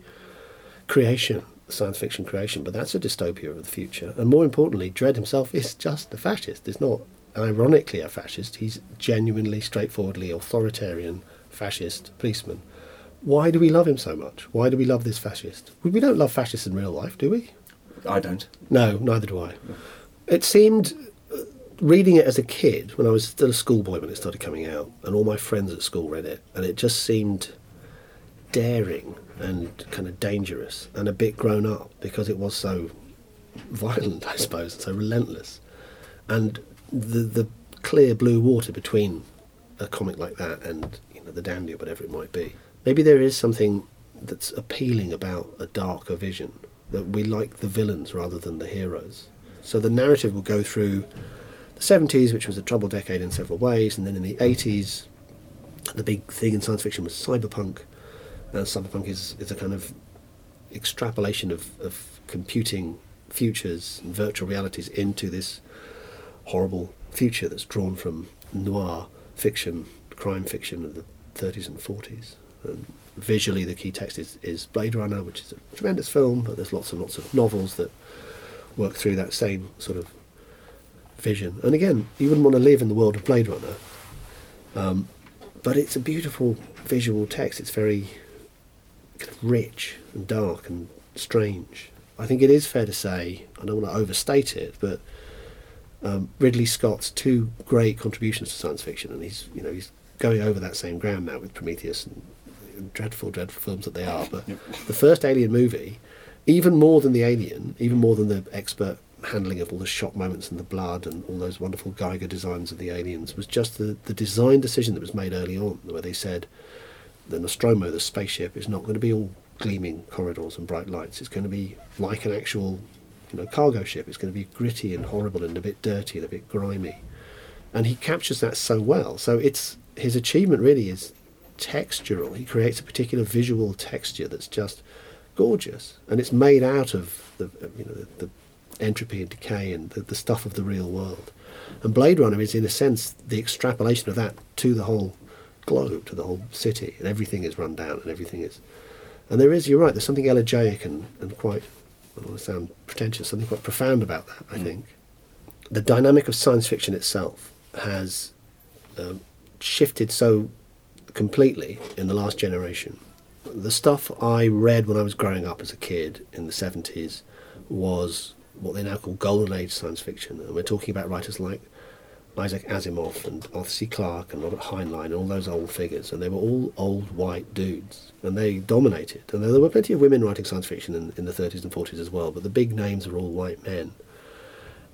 creation, science fiction creation, but that's a dystopia of the future. And more importantly, Dredd himself is <laughs> just a fascist. He's not ironically a fascist, he's genuinely, straightforwardly authoritarian fascist policeman. Why do we love him so much? Why do we love this fascist? We don't love fascists in real life, do we? I don't. No, neither do I. It seemed, uh, reading it as a kid, when I was still a schoolboy when it started coming out, and all my friends at school read it, and it just seemed daring and kind of dangerous and a bit grown up because it was so violent, <laughs> I suppose, and so relentless. And the the clear blue water between a comic like that and you know the dandy or whatever it might be. Maybe there is something that's appealing about a darker vision that we like the villains rather than the heroes. So the narrative will go through the 70s, which was a troubled decade in several ways, and then in the 80s, the big thing in science fiction was cyberpunk. And cyberpunk is, is a kind of extrapolation of, of computing futures and virtual realities into this horrible future that's drawn from noir fiction, crime fiction of the 30s and 40s. And visually, the key text is, is Blade Runner, which is a tremendous film, but there's lots and lots of novels that work through that same sort of vision. And again, you wouldn't want to live in the world of Blade Runner, um, but it's a beautiful visual text. It's very kind of rich and dark and strange. I think it is fair to say, I don't want to overstate it, but um, Ridley Scott's two great contributions to science fiction, and he's you know he's going over that same ground now with Prometheus and dreadful, dreadful films that they are. But the first Alien movie, even more than the Alien, even more than the expert handling of all the shock moments and the blood and all those wonderful Giger designs of the aliens, was just the, the design decision that was made early on, where they said the Nostromo, the spaceship, is not going to be all gleaming corridors and bright lights. It's going to be like an actual you know, cargo ship. It's going to be gritty and horrible and a bit dirty and a bit grimy. And he captures that so well. So it's his achievement really is textural. He creates a particular visual texture that's just gorgeous, and it's made out of the you know the, the entropy and decay and the, the stuff of the real world. And Blade Runner is, in a sense, the extrapolation of that to the whole globe, to the whole city, and everything is run down and everything is. And there is, you're right, there's something elegiac and, and quite, I don't want to sound pretentious, something quite profound about that, I think. The dynamic of science fiction itself has um, shifted so completely in the last generation. The stuff I read when I was growing up as a kid in the 70s was what they now call golden age science fiction. And we're talking about writers like Isaac Asimov and Arthur C. Clarke and Robert Heinlein and all those old figures, and they were all old white dudes, and they dominated. And there were plenty of women writing science fiction in, in the 30s and 40s as well, but the big names are all white men.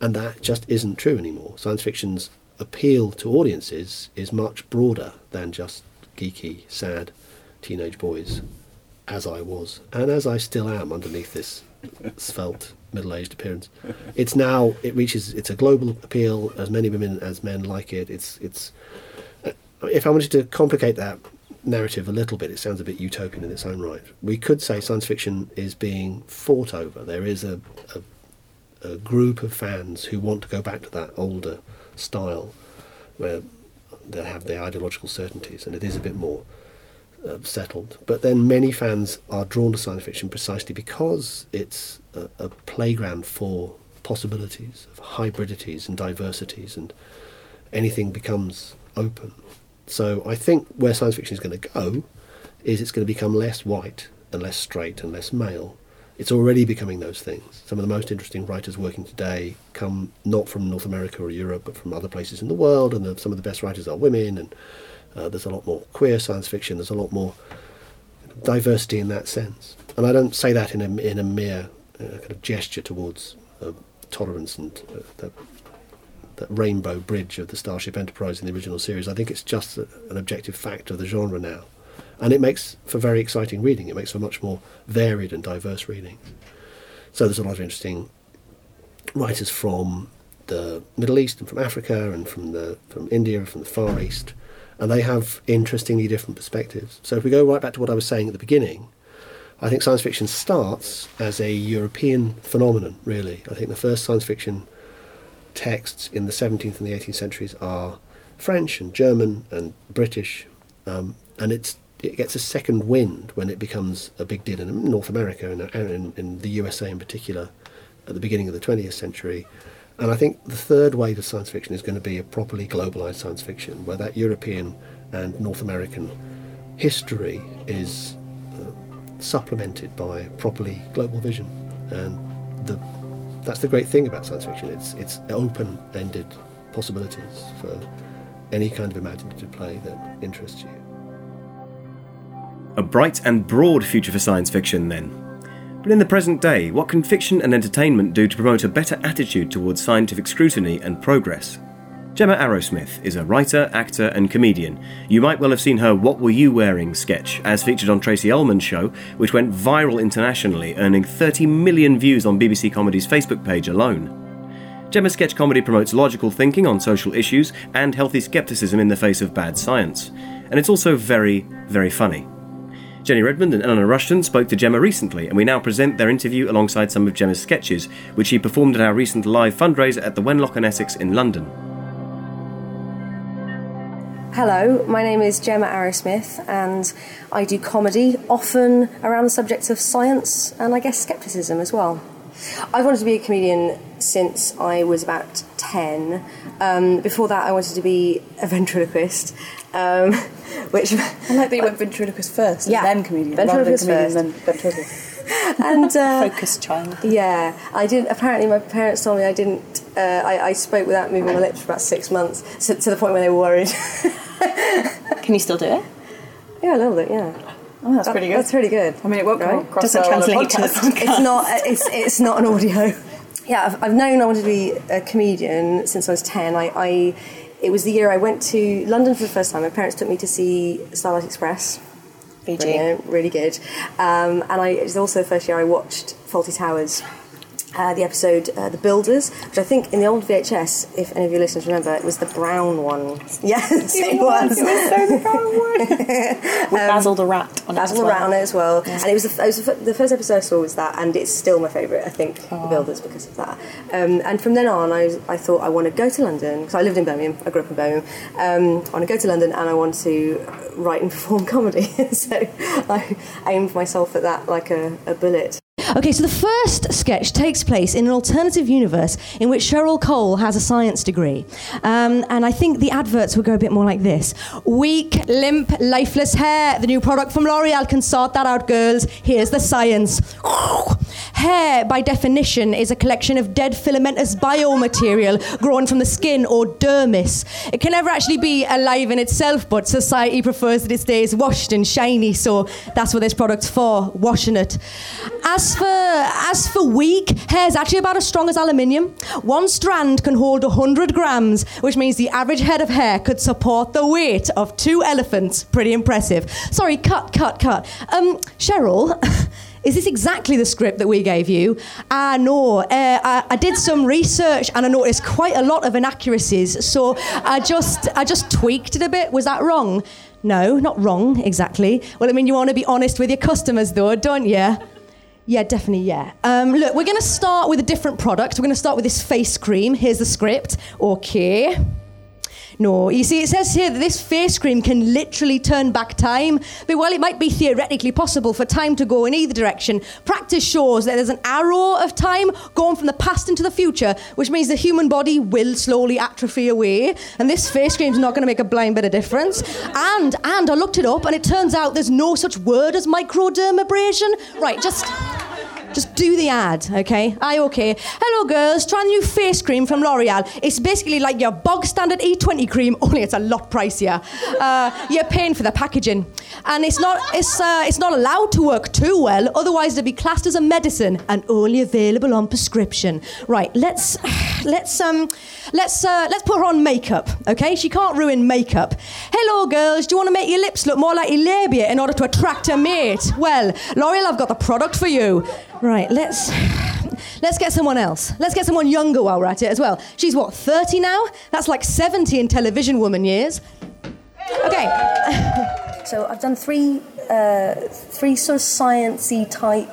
And that just isn't true anymore. Science fiction's appeal to audiences is much broader than just geeky, sad teenage boys, as I was, and as I still am underneath this svelte middle-aged appearance. It's now it reaches it's a global appeal. As many women as men like it. It's it's. Uh, if I wanted to complicate that narrative a little bit, it sounds a bit utopian in its own right. We could say science fiction is being fought over. There is a, a, a group of fans who want to go back to that older style, where they have their ideological certainties, and it is a bit more uh, settled. But then many fans are drawn to science fiction precisely because it's a, a playground for possibilities of hybridities and diversities, and anything becomes open. So I think where science fiction is going to go is it's going to become less white and less straight and less male. It's already becoming those things. Some of the most interesting writers working today come not from North America or Europe, but from other places in the world, and the, some of the best writers are women and uh, there's a lot more queer science fiction. There's a lot more diversity in that sense. And I don't say that in a, in a mere uh, kind of gesture towards uh, tolerance and uh, that, that rainbow bridge of the Starship Enterprise in the original series. I think it's just a, an objective fact of the genre now. And it makes for very exciting reading. It makes for much more varied and diverse reading. So there's a lot of interesting writers from the Middle East and from Africa and from the from India and from the Far East and they have interestingly different perspectives. So if we go right back to what I was saying at the beginning, I think science fiction starts as a European phenomenon, really. I think the first science fiction texts in the 17th and the 18th centuries are French and German and British, um, and it's it gets a second wind when it becomes a big deal in North America and in, in the USA in particular at the beginning of the 20th century. And I think the third wave of science fiction is going to be a properly globalized science fiction, where that European and North American history is uh, supplemented by properly global vision. And the, that's the great thing about science fiction. It's, it's open-ended possibilities for any kind of imaginative play that interests you. A bright and broad future for science fiction, then. But in the present day, what can fiction and entertainment do to promote a better attitude towards scientific scrutiny and progress? Gemma Arrowsmith is a writer, actor, and comedian. You might well have seen her What Were You Wearing sketch, as featured on Tracey Ullman's show, which went viral internationally, earning 30 million views on BBC Comedy's Facebook page alone. Gemma's sketch comedy promotes logical thinking on social issues and healthy skepticism in the face of bad science. And it's also very, very funny. Jenny Redmond and Eleanor Rushton spoke to Gemma recently, and we now present their interview alongside some of Gemma's sketches, which she performed at our recent live fundraiser at the Wenlock and Essex in London. Hello, my name is Gemma Arrowsmith, and I do comedy, often around the subjects of science and I guess skepticism as well. I've wanted to be a comedian since I was about 10. Um, before that, I wanted to be a ventriloquist, um, <laughs> which. I like that you went ventriloquist first, Yeah, and then comedian. ventriloquist rather than first. comedian, then ventriloquist. and uh, Focused child. Yeah, I didn't. Apparently, my parents told me I didn't. Uh, I, I spoke without moving my lips for about six months, so, to the point where they were worried. <laughs> Can you still do it? yeah, a little bit. Yeah, Oh, that's That- pretty good. That's pretty good. I mean, it won't Right? Doesn't well on a translate to. <laughs> It's <laughs> not. It's it's not an audio. Yeah, I've, I've known I wanted to be a comedian since I was ten. I, I it was the year I went to London for the first time. My parents took me to see Starlight Express. BG. Brilliant, really good. Um, and I, it was also the first year I watched Fawlty Towers. Uh, the episode uh, The Builders, which I think in the old VHS, if any of your listeners remember, it was the brown one. <laughs> Yes, it, was. It was so the brown one. <laughs> With Basil the rat on it as Basil well. around it as well. And it was, the, it was the, the first episode I saw was that, and it's still my favourite. I think The Builders because of that. Um, and from then on, I, was, I thought I want to go to London because I lived in Birmingham. I grew up in Birmingham. Um, I want to go to London and I want to write and <laughs> perform comedy. so I aimed myself at that like a, a bullet. Okay, so the first sketch takes place in an alternative universe in which Cheryl Cole has a science degree. Um, and I think the adverts would go a bit more like this Weak, limp, lifeless hair. The new product from L'Oreal can sort that out, girls. Here's the science. <laughs> Hair, by definition, is a collection of dead filamentous biomaterial grown from the skin or dermis. It can never actually be alive in itself, but society prefers that it stays washed and shiny, so that's what this product's for, washing it. As for as for weak, hair is actually about as strong as aluminium. One strand can hold 100 grams, which means the average head of hair could support the weight of two elephants. Pretty impressive. Sorry, cut, cut, cut. Um, Cheryl. <laughs> Is this exactly the script that we gave you? Ah, no. Uh, I, I did some research and I noticed quite a lot of inaccuracies. So I just, I just tweaked it a bit. Was that wrong? No, not wrong exactly. Well, I mean, you want to be honest with your customers, though, don't you? Yeah, definitely, yeah. Um, look, we're going to start with a different product. We're going to start with this face cream. Here's the script. Okay. No, you see, it says here that this face cream can literally turn back time. But while it might be theoretically possible for time to go in either direction, practice shows that there's an arrow of time going from the past into the future, which means the human body will slowly atrophy away. And this face cream's not going to make a blind bit of difference. And and I looked it up, and it turns out there's no such word as microdermabrasion. Right, just. Just do the ad, okay? I okay. Hello, girls. Try new face cream from L'Oreal. It's basically like your bog standard E20 cream, <laughs> only it's a lot pricier. Uh, you're paying for the packaging, and it's not it's uh, it's not allowed to work too well. Otherwise, it'd be classed as a medicine and only available on prescription. Right? Let's <sighs> let's um let's uh, let's put her on makeup, okay? She can't ruin makeup. Hello, girls. Do you want to make your lips look more like your labia in order to attract a mate? Well, L'Oreal, I've got the product for you. Right, let's let's get someone else. Let's get someone younger while we're at it as well. She's what, 30 now? That's like 70 in television woman years. Okay. So I've done three, uh, three sort of sciencey type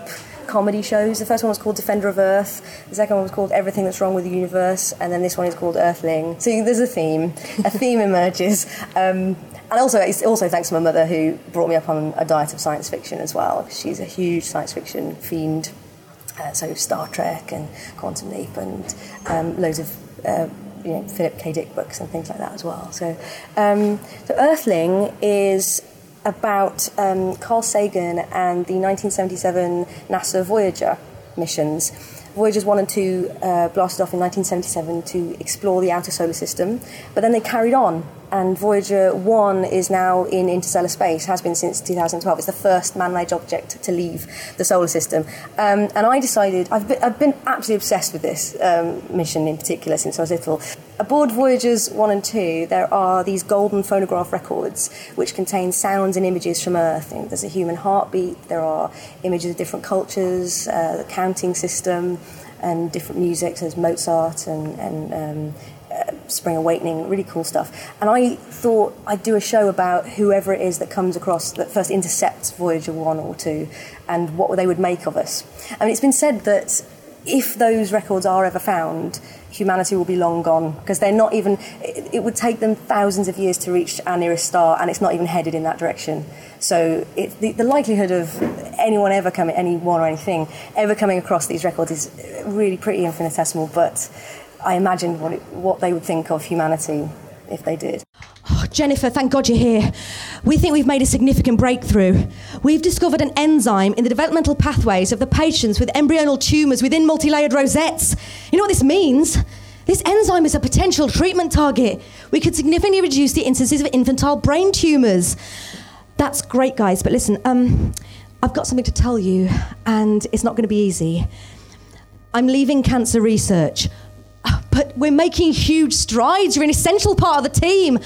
comedy shows. The first one was called Defender of Earth. The second one was called Everything That's Wrong with the Universe, and then this one is called Earthling. So there's a theme. A theme <laughs> emerges. Um, and also, it's also thanks to my mother who brought me up on a diet of science fiction as well. She's a huge science fiction fiend. Uh, so Star Trek and Quantum Leap and um, loads of uh, you know Philip K. Dick books and things like that as well. So, um, so Earthling is about um, Carl Sagan and the 1977 NASA Voyager missions. Voyagers 1 and 2 uh, blasted off in 1977 to explore the outer solar system, but then they carried on and Voyager 1 is now in interstellar space, has been since 2012. It's the first man made object to leave the solar system. Um, and I decided, I've been, I've been absolutely obsessed with this um, mission in particular since I was little. Aboard Voyagers 1 and 2, there are these golden phonograph records which contain sounds and images from Earth. And there's a human heartbeat, there are images of different cultures, uh, the counting system, and different music. So there's Mozart and, and um, Spring Awakening, really cool stuff. And I thought I'd do a show about whoever it is that comes across, that first intercepts Voyager 1 or 2, and what they would make of us. I mean, it's been said that if those records are ever found, humanity will be long gone because they're not even, it, it would take them thousands of years to reach our nearest star, and it's not even headed in that direction. So it, the, the likelihood of anyone ever coming, anyone or anything, ever coming across these records is really pretty infinitesimal, but I imagine what, it, what they would think of humanity if they did. Oh, Jennifer, thank God you're here. We think we've made a significant breakthrough. We've discovered an enzyme in the developmental pathways of the patients with embryonal tumours within multi-layered rosettes. You know what this means? This enzyme is a potential treatment target. We could significantly reduce the instances of infantile brain tumours. That's great, guys, but listen, um, I've got something to tell you, and it's not going to be easy. I'm leaving cancer research but we're making huge strides. You're an essential part of the team.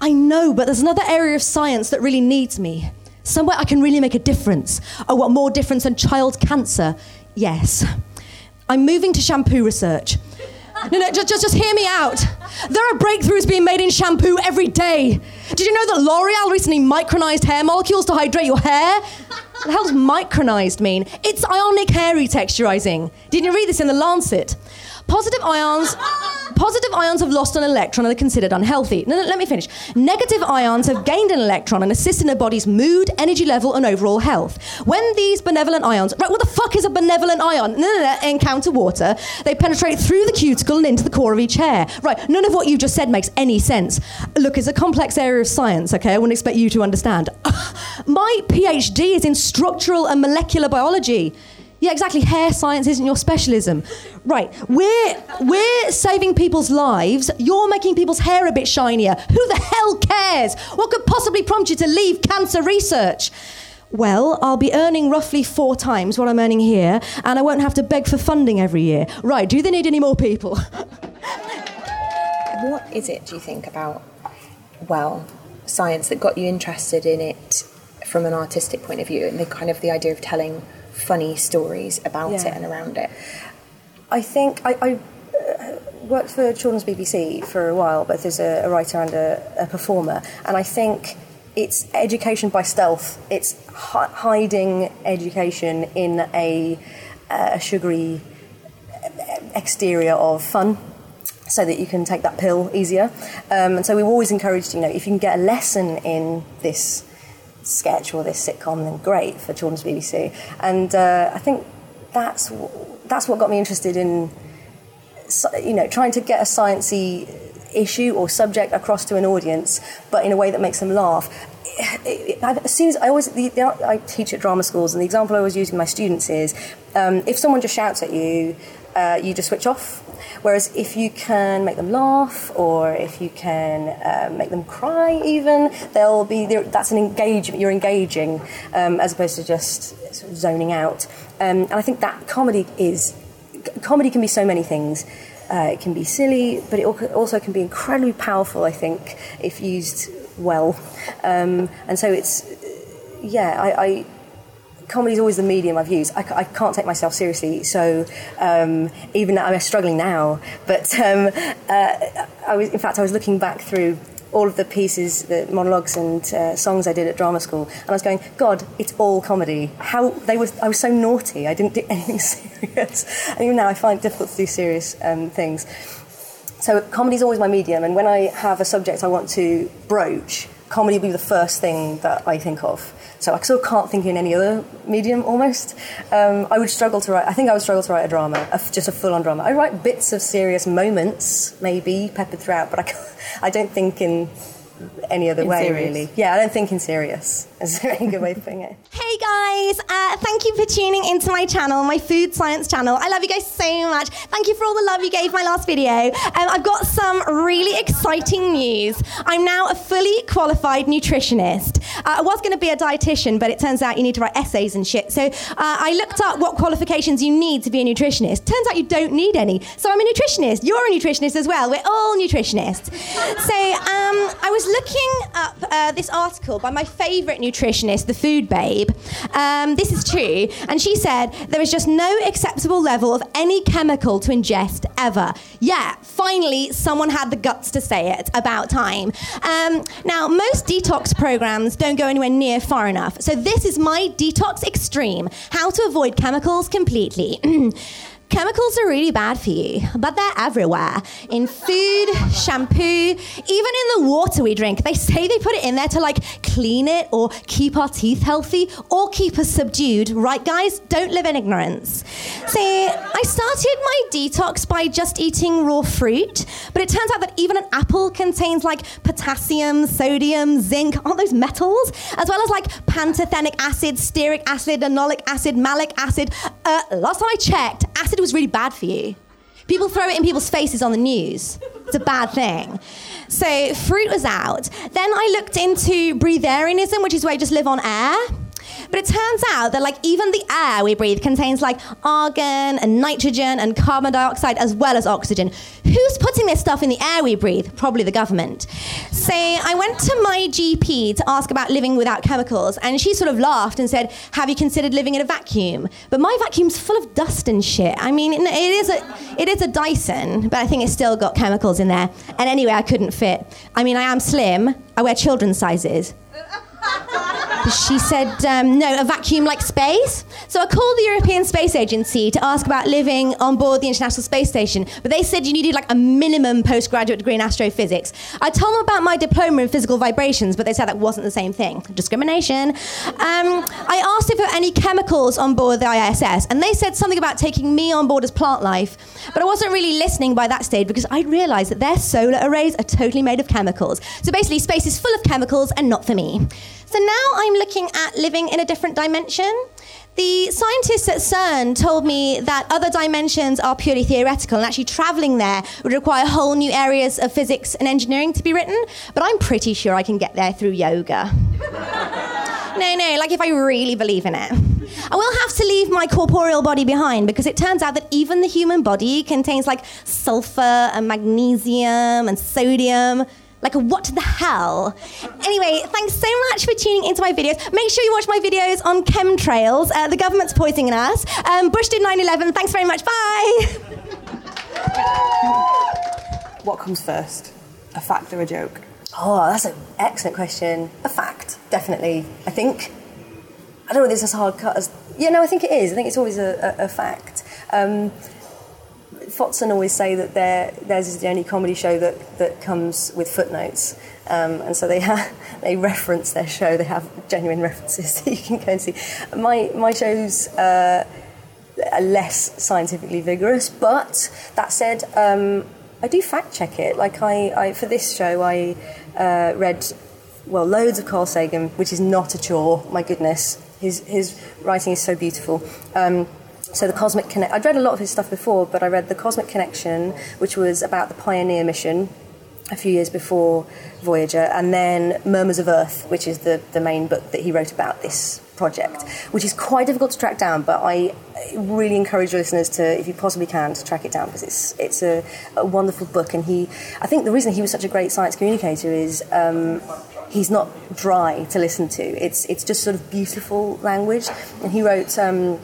I know, but there's another area of science that really needs me. Somewhere I can really make a difference. Oh, what more difference than child cancer? Yes. I'm moving to shampoo research. No, no, just, just, just hear me out. There are breakthroughs being made in shampoo every day. Did you know that L'Oreal recently micronized hair molecules to hydrate your hair? The does micronized mean? It's ionic hair retexturizing. Didn't you read this in the Lancet? Positive ions, positive ions have lost an electron and are considered unhealthy. No, no, let me finish. Negative ions have gained an electron and assist in a body's mood, energy level, and overall health. When these benevolent ions, right, what the fuck is a benevolent ion? No, no, no, encounter water, they penetrate through the cuticle and into the core of each hair. Right, none of what you just said makes any sense. Look, it's a complex area of science, okay? I wouldn't expect you to understand. <laughs> My PhD is in structural and molecular biology. Yeah, exactly. Hair science isn't your specialism. Right. We're we're saving people's lives. You're making people's hair a bit shinier. Who the hell cares? What could possibly prompt you to leave cancer research? Well, I'll be earning roughly four times what I'm earning here, and I won't have to beg for funding every year. Right, do they need any more people? <laughs> What is it, do you think, about, well, science that got you interested in it from an artistic point of view and the kind of the idea of telling funny stories about Yeah. it and around it? I think I, I uh, worked for Children's BBC for a while, both as a, a writer and a, a performer, and I think it's education by stealth. It's hi- hiding education in a, a sugary exterior of fun. So that you can take that pill easier, um, and so we've always encouraged, you know, if you can get a lesson in this sketch or this sitcom, then great for Children's BBC. And uh, I think that's that's what got me interested in, you know, trying to get a sciencey issue or subject across to an audience, but in a way that makes them laugh. It- it- As soon as I always, the, the, I teach at drama schools, and the example I always use with my students is, um, if someone just shouts at you, uh, you just switch off. Whereas if you can make them laugh, or if you can uh, make them cry, even they'll be. That's an engagement. You're engaging um, as opposed to just sort of zoning out. Um, and I think that comedy is comedy can be so many things. Uh, it can be silly, but it also can be incredibly powerful. I think if used well, um, and so it's yeah. I, I comedy is always the medium I've used. I, I can't take myself seriously, so um, even I'm struggling now. But um, uh, I was, in fact, I was looking back through all of the pieces, the monologues and uh, songs I did at drama school, and I was going, God, it's all comedy. How they were? I was so naughty. I didn't do <laughs> anything serious, and even now I find it difficult to do serious um, things. So comedy is always my medium, and when I have a subject I want to broach, comedy will be the first thing that I think of. So I still can't think in any other medium almost. Um, I would struggle to write. I think I would struggle to write a drama, a, just a full-on drama. I write bits of serious moments, maybe peppered throughout, but I, <laughs> I don't think in any other In way serious. really. Yeah, I don't think in serious. Is a very good way of putting it. Hey guys, uh, thank you for tuning into my channel, my food science channel. I love you guys so much. Thank you for all the love you gave my last video. Um, I've got some really exciting news. I'm now a fully qualified nutritionist. Uh, I was going to be a dietitian, but it turns out you need to write essays and shit. So uh, I looked up what qualifications you need to be a nutritionist. Turns out you don't need any. So I'm a nutritionist. You're a nutritionist as well. We're all nutritionists. So um, I was looking up uh, this article by my favourite nutritionist, the Food Babe. Um, this is true, and she said there is just no acceptable level of any chemical to ingest ever. Yeah, finally, someone had the guts to say it. About time. Um, now, most detox programs don't go anywhere near far enough, so this is my detox extreme: how to avoid chemicals completely. <clears throat> Chemicals are really bad for you, but they're everywhere. In food, shampoo, even in the water we drink. They say they put it in there to like clean it or keep our teeth healthy or keep us subdued. Right, guys? Don't live in ignorance. See, I started my detox by just eating raw fruit, but it turns out that even an apple contains like potassium, sodium, zinc, aren't those metals? As well as like pantothenic acid, stearic acid, linoleic acid, malic acid. Uh, last time I checked, acid was really bad for you. People throw it in people's faces on the news. It's a bad thing. So fruit was out. Then I looked into breatharianism, which is where you just live on air. But it turns out that like even the air we breathe contains like argon and nitrogen and carbon dioxide as well as oxygen. Who's putting this stuff in the air we breathe? Probably the government. So I went to my GP to ask about living without chemicals, and she sort of laughed and said, "Have you considered living in a vacuum?" But my vacuum's full of dust and shit. I mean, it is a it is a Dyson, but I think it's still got chemicals in there. And anyway, I couldn't fit. I mean, I am slim. I wear children's sizes. She said, um, no, a vacuum like space. So I called the European Space Agency to ask about living on board the International Space Station, but they said you needed like a minimum postgraduate degree in astrophysics. I told them about my diploma in physical vibrations, but they said that wasn't the same thing. Discrimination. Um, I asked if there were any chemicals on board the ISS, and they said something about taking me on board as plant life, but I wasn't really listening by that stage because I'd realised that their solar arrays are totally made of chemicals. So basically, space is full of chemicals and not for me. So now I'm looking at living in a different dimension. The scientists at CERN told me that other dimensions are purely theoretical and actually travelling there would require whole new areas of physics and engineering to be written, but I'm pretty sure I can get there through yoga. <laughs> no, no, like if I really believe in it. I will have to leave my corporeal body behind because it turns out that even the human body contains like sulfur and magnesium and sodium. Like, what the hell? Anyway, thanks so much for tuning into my videos. Make sure you watch my videos on chemtrails. Uh, the government's poisoning us. Um, Bush did 9 11. Thanks very much. Bye. What comes first, a fact or a joke? Oh, that's an excellent question. A fact, definitely. I think. I don't know if this is hard cut as. Yeah, no, I think it is. I think it's always a, a, a fact. Um, Fotson always say that their, theirs is the only comedy show that, that comes with footnotes. Um, and so they <laughs> they reference their show. They have genuine <laughs> references that you can go and see. My my shows uh, are less scientifically vigorous, but that said, um, I do fact check it. Like I, I for this show, I uh, read well loads of Carl Sagan, which is not a chore. My goodness, his his writing is so beautiful. Um, so the Cosmic Connect. I'd read a lot of his stuff before, but I read the Cosmic Connection, which was about the Pioneer mission a few years before Voyager, and then Murmurs of Earth, which is the, the main book that he wrote about this project, which is quite difficult to track down. But I really encourage listeners to, if you possibly can, to track it down because it's it's a, a wonderful book. And he, I think the reason he was such a great science communicator is. Um, He's not dry to listen to. It's it's just sort of beautiful language. And he wrote um,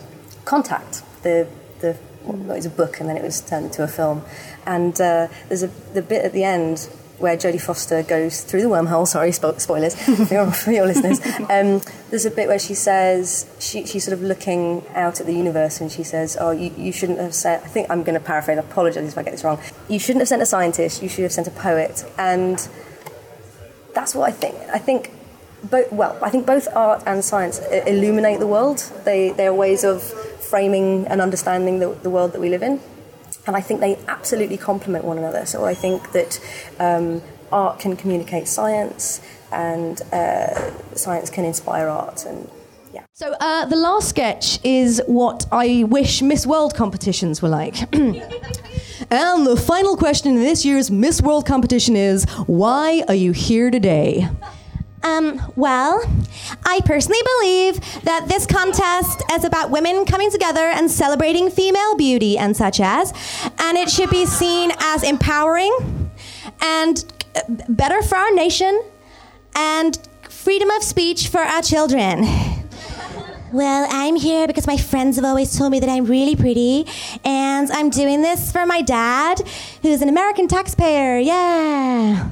Contact, the the well, it was a book and then it was turned into a film. And uh, there's a the bit at the end where Jodie Foster goes through the wormhole. <laughs> Sorry, spo- spoilers for, your, for your listeners. <laughs> Um, there's a bit where she says she, she's sort of looking out at the universe and she says, "Oh, you, you shouldn't have sent." I think I'm going to paraphrase. I apologise if I get this wrong. You shouldn't have sent a scientist. You should have sent a poet. And that's what I think. I think both, well, I think both art and science illuminate the world. They, they are ways of framing and understanding the, the world that we live in. And I think they absolutely complement one another. So I think that um, art can communicate science and uh, science can inspire art. And yeah. So uh, the last sketch is what I wish Miss World competitions were like. <laughs> and the final question in this year's Miss World competition is why are you here today? Um, well, I personally believe that this contest is about women coming together and celebrating female beauty and such as, and it should be seen as empowering and better for our nation and freedom of speech for our children. Well, I'm here because my friends have always told me that I'm really pretty, and I'm doing this for my dad, who's an American taxpayer. Yeah.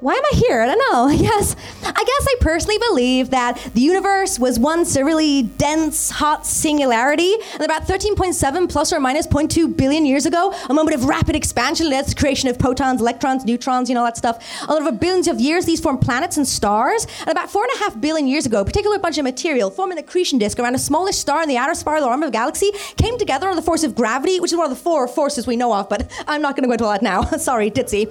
Why am I here? I don't know. <laughs> Yes. I guess I personally believe that the universe was once a really dense, hot singularity, and about 13.7 plus or minus 0.2 billion years ago, a moment of rapid expansion led to the creation of protons, electrons, neutrons, you know, that stuff. Over billions of years, these formed planets and stars. And about four and a half billion years ago, a particular bunch of material forming an accretion disk around a smallish star in the outer spiral arm of the galaxy came together under the force of gravity, which is one of the four forces we know of, but I'm not going to go into all that now. <laughs> Sorry, ditzy.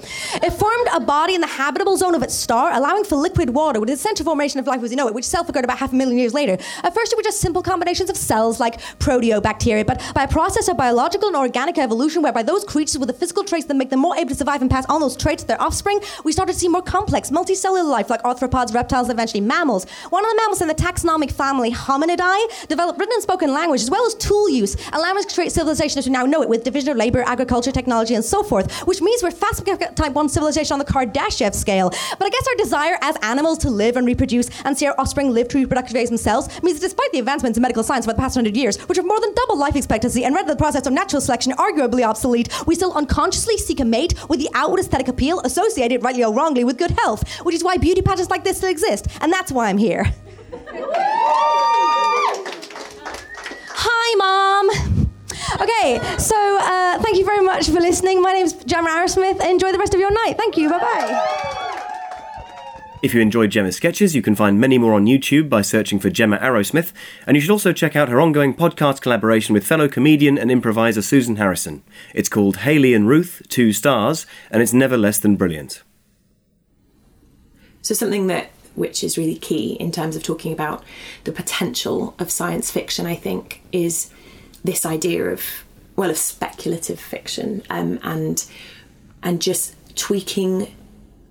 It formed a body in the habitable zone of its star, allowing for liquid water, with the essential formation of life as we know it, which self occurred about half a million years later. At first, it were just simple combinations of cells like proteobacteria, but by a process of biological and organic evolution, whereby those creatures with the physical traits that make them more able to survive and pass on those traits to their offspring, we started to see more complex, multicellular life like arthropods, reptiles, and eventually mammals. One of the mammals in the taxonomic family Hominidae developed written and spoken language as well as tool use, allowing us to create civilization as we now know it with division of labor, agriculture, technology, and so forth, which means we're fast becoming type 1 civilization on the Kardashev scale. But I guess our desire as animals to live and reproduce and see our offspring live to reproductive phase themselves means that despite the advancements in medical science over the past hundred years, which have more than doubled life expectancy and rendered the process of natural selection arguably obsolete, we still unconsciously seek a mate with the outward aesthetic appeal associated, rightly or wrongly, with good health, which is why beauty pageants like this still exist, and that's why I'm here. <laughs> Hi, Mom. Okay, so uh, thank you very much for listening. My name's Gemma Arrowsmith. Enjoy the rest of your night. Thank you. Bye bye. If you enjoyed Gemma's sketches, you can find many more on YouTube by searching for Gemma Arrowsmith, and you should also check out her ongoing podcast collaboration with fellow comedian and improviser Susan Harrison. It's called Haley and Ruth, Two Stars, and it's never less than brilliant. So something that which is really key in terms of talking about the potential of science fiction, I think, is this idea of well of speculative fiction um, and and just tweaking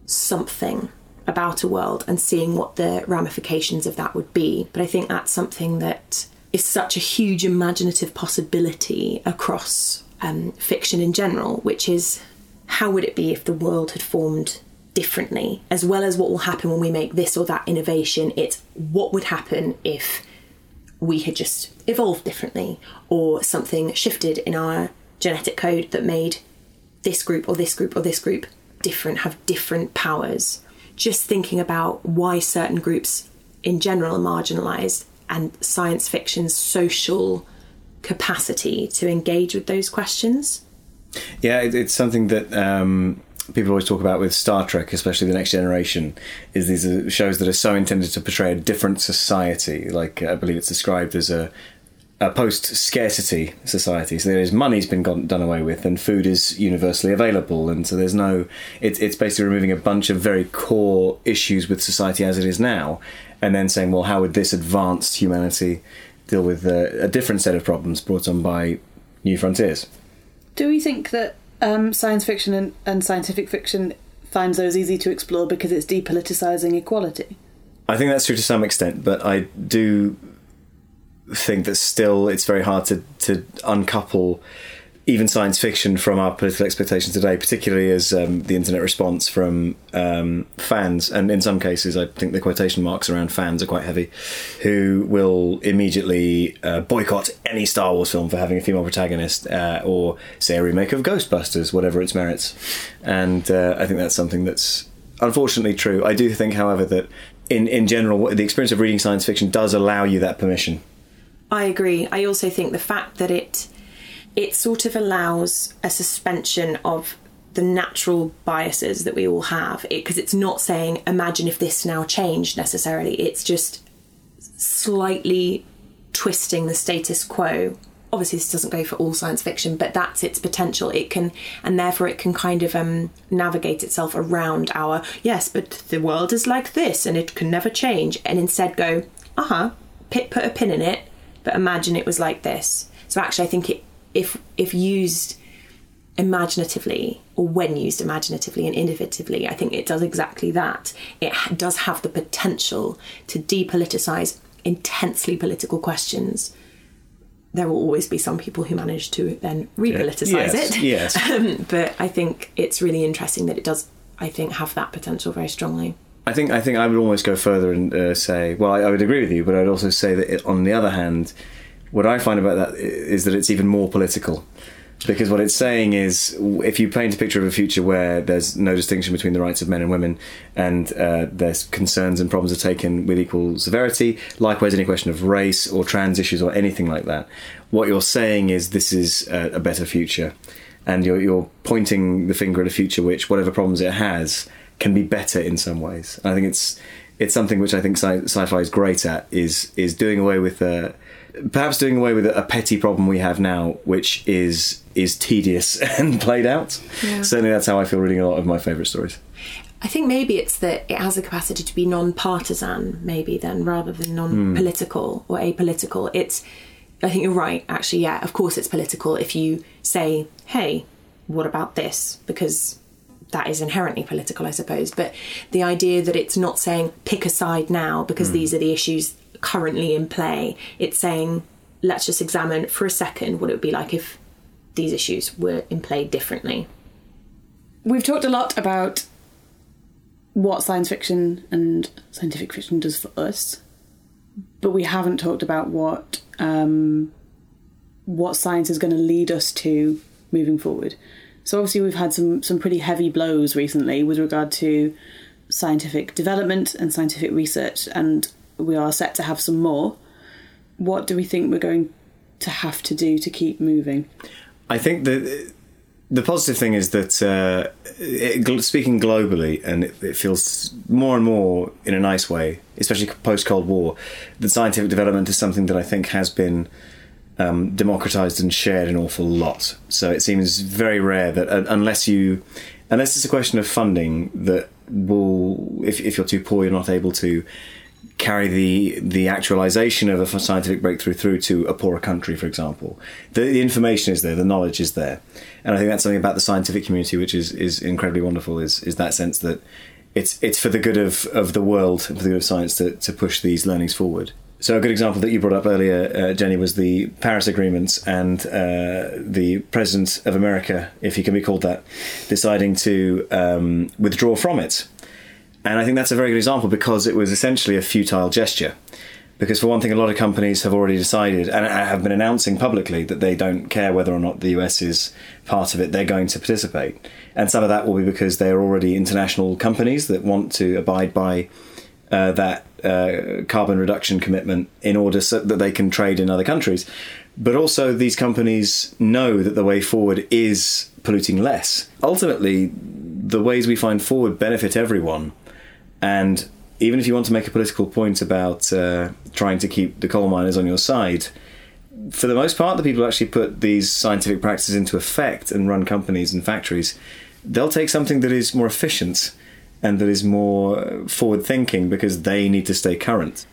something about a world and seeing what the ramifications of that would be. But I think that's something that is such a huge imaginative possibility across um, fiction in general, which is how would it be if the world had formed differently, as well as what will happen when we make this or that innovation? It's what would happen if we had just evolved differently or something shifted in our genetic code that made this group or this group or this group different, have different powers. Just thinking about why certain groups in general are marginalised and science fiction's social capacity to engage with those questions. Yeah, it's something that um, people always talk about with Star Trek, especially the Next Generation. Is these shows that are so intended to portray a different society? Like I believe it's described as a a post scarcity society. So there is money's been gone, done away with, and food is universally available, and so there's no. It, it's basically removing a bunch of very core issues with society as it is now, and then saying, well, how would this advanced humanity deal with a, a different set of problems brought on by new frontiers? Do we think that um, science fiction and, and scientific fiction finds those easy to explore because it's depoliticizing equality? I think that's true to some extent, but I do think that still it's very hard to, to uncouple even science fiction from our political expectations today, particularly as um, the internet response from um, fans, and in some cases, I think the quotation marks around fans are quite heavy, who will immediately uh, boycott any Star Wars film for having a female protagonist, uh, or say a remake of Ghostbusters, whatever its merits. And uh, I think that's something that's unfortunately true. I do think, however, that in, in general, the experience of reading science fiction does allow you that permission. I agree. I also think the fact that it it sort of allows a suspension of the natural biases that we all have. Because it, it's not saying imagine if this now changed necessarily. It's just slightly twisting the status quo. Obviously this doesn't go for all science fiction but that's its potential. It can and therefore it can kind of um, navigate itself around our yes but the world is like this and it can never change and instead go uh-huh put, put a pin in it but imagine it was like this. So actually i think it if if used imaginatively or when used imaginatively and innovatively i think it does exactly that. It does have the potential to depoliticize intensely political questions. There will always be some people who manage to then repoliticize yes, it. Yes. <laughs> Um, but i think it's really interesting that it does i think have that potential very strongly I think I think I would almost go further and uh, say, well, I, I, would agree with you, but I'd also say that it, on the other hand, what I find about that is that it's even more political. Because what it's saying is, if you paint a picture of a future where there's no distinction between the rights of men and women, and uh, there's concerns and problems are taken with equal severity, likewise any question of race or trans issues or anything like that, what you're saying is this is a, a better future, and you're, you're pointing the finger at a future which, whatever problems it has, can be better in some ways. I think it's it's something which I think sci- fi is great at is is doing away with. Uh, perhaps doing away with a petty problem we have now, which is is tedious <laughs> and played out. Yeah. Certainly, that's how I feel reading a lot of my favourite stories. I think maybe it's that it has a capacity to be non-partisan, maybe then rather than non-political mm. or apolitical. It's, I think you're right. Actually, yeah, of course it's political if you say, "Hey, what about this?" Because that is inherently political, I suppose. But the idea that it's not saying pick a side now because mm. these are the issues currently in play. It's saying, let's just examine for a second what it would be like if these issues were in play differently. We've talked a lot about what science fiction and scientific fiction does for us, but we haven't talked about what um, what science is going to lead us to moving forward. So obviously we've had some some pretty heavy blows recently with regard to scientific development and scientific research, and we are set to have some more. What do we think we're going to have to do to keep moving? I think that the positive thing is that uh, it, speaking globally, and it, it, feels more and more in a nice way, especially post Cold War, that scientific development is something that I think has been um, democratized and shared an awful lot. So it seems very rare that uh, unless you, unless it's a question of funding, that will, if, if you're too poor, you're not able to carry the the actualization of a scientific breakthrough through to a poorer country, for example. The, the, information is there, the knowledge is there, and I think that's something about the scientific community which is is incredibly wonderful. Is is that sense that it's it's for the good of, of the world for the good of science to, to push these learnings forward. So a good example that you brought up earlier, uh, Jenny, was the Paris agreements and uh, the president of America, if he can be called that, deciding to um, withdraw from it. And I think that's a very good example because it was essentially a futile gesture. Because for one thing, a lot of companies have already decided and have been announcing publicly that they don't care whether or not the US is part of it; they're going to participate. And some of that will be because they are already international companies that want to abide by uh, that uh, carbon reduction commitment in order so that they can trade in other countries. But also, these companies know that the way forward is polluting less. Ultimately, the ways we find forward benefit everyone. And even if you want to make a political point about uh, trying to keep the coal miners on your side, for the most part, the people who actually put these scientific practices into effect and run companies and factories, they'll take something that is more efficient and that is more forward thinking because they need to stay current.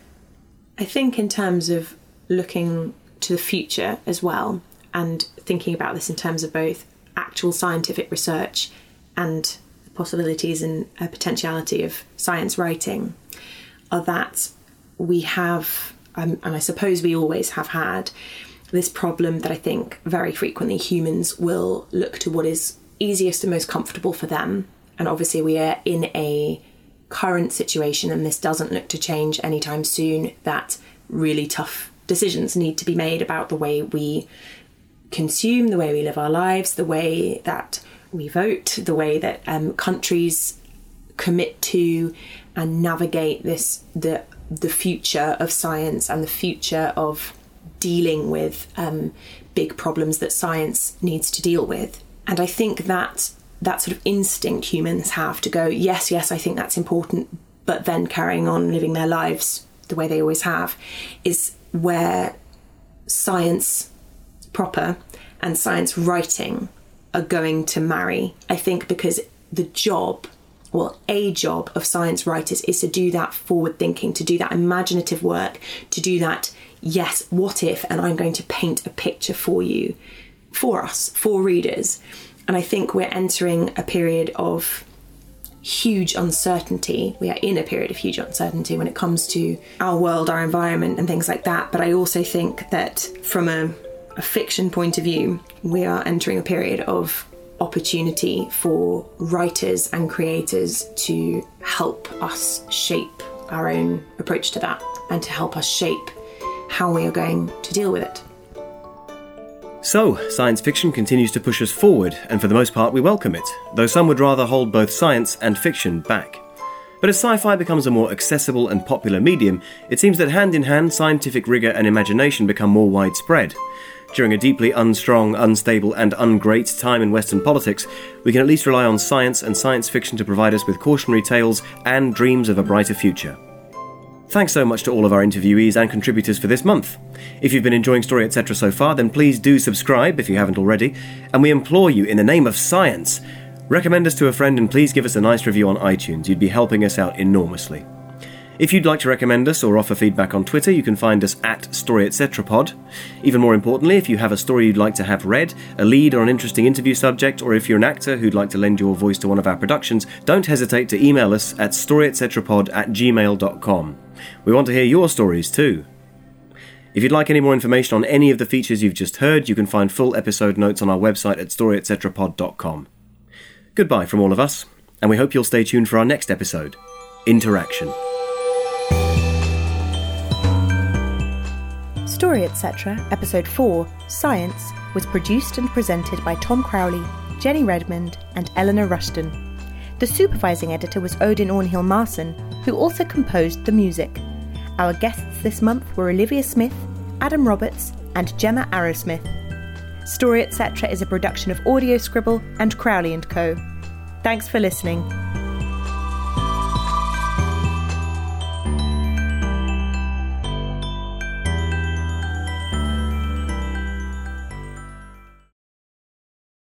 I think, in terms of looking to the future as well, and thinking about this in terms of both actual scientific research and the possibilities and uh, potentiality of science writing, are that we have, um, and I suppose we always have had, this problem that I think very frequently humans will look to what is easiest and most comfortable for them and obviously, we are in a current situation, and this doesn't look to change anytime soon, that really tough decisions need to be made about the way we consume, the way we live our lives, the way that we vote, the way that um, countries commit to and navigate this the the future of science and the future of dealing with um, big problems that science needs to deal with. And I think that that sort of instinct humans have to go, yes, yes, I think that's important, but then carrying on living their lives the way they always have, is where science proper and science writing are going to marry. I think because the job, well, a job of science writers is to do that forward thinking, to do that imaginative work, to do that, yes, what if, and I'm going to paint a picture for you, for us, for readers. And I think we're entering a period of huge uncertainty. We are in a period of huge uncertainty when it comes to our world, our environment, and things like that. But I also think that from a, a fiction point of view, we are entering a period of opportunity for writers and creators to help us shape our own approach to that and to help us shape how we are going to deal with it. So, science fiction continues to push us forward, and for the most part, we welcome it, though some would rather hold both science and fiction back. But as sci fi becomes a more accessible and popular medium, it seems that hand in hand, scientific rigour and imagination become more widespread. During a deeply unstrong, unstable, and ungreat time in Western politics, we can at least rely on science and science fiction to provide us with cautionary tales and dreams of a brighter future. Thanks so much to all of our interviewees and contributors for this month. If you've been enjoying Story Etc. so far, then please do subscribe if you haven't already, and we implore you, in the name of science, recommend us to a friend and please give us a nice review on iTunes. You'd be helping us out enormously. If you'd like to recommend us or offer feedback on Twitter, you can find us at Story Etc. Pod. Even more importantly, if you have a story you'd like to have read, a lead or an interesting interview subject, or if you're an actor who'd like to lend your voice to one of our productions, don't hesitate to email us at storyetcpod at gmail.com. We want to hear your stories too. If you'd like any more information on any of the features you've just heard, you can find full episode notes on our website at storyetcpod.com. Goodbye from all of us, and we hope you'll stay tuned for our next episode Interaction. Story Etc., Episode 4, Science, was produced and presented by Tom Crowley, Jenny Redmond, and Eleanor Rushton. The supervising editor was Odin Ornhill Marson, who also composed the music. Our guests this month were Olivia Smith, Adam Roberts, and Gemma Arrowsmith. Story Etc. is a production of Audio Scribble and Crowley & Co. Thanks for listening.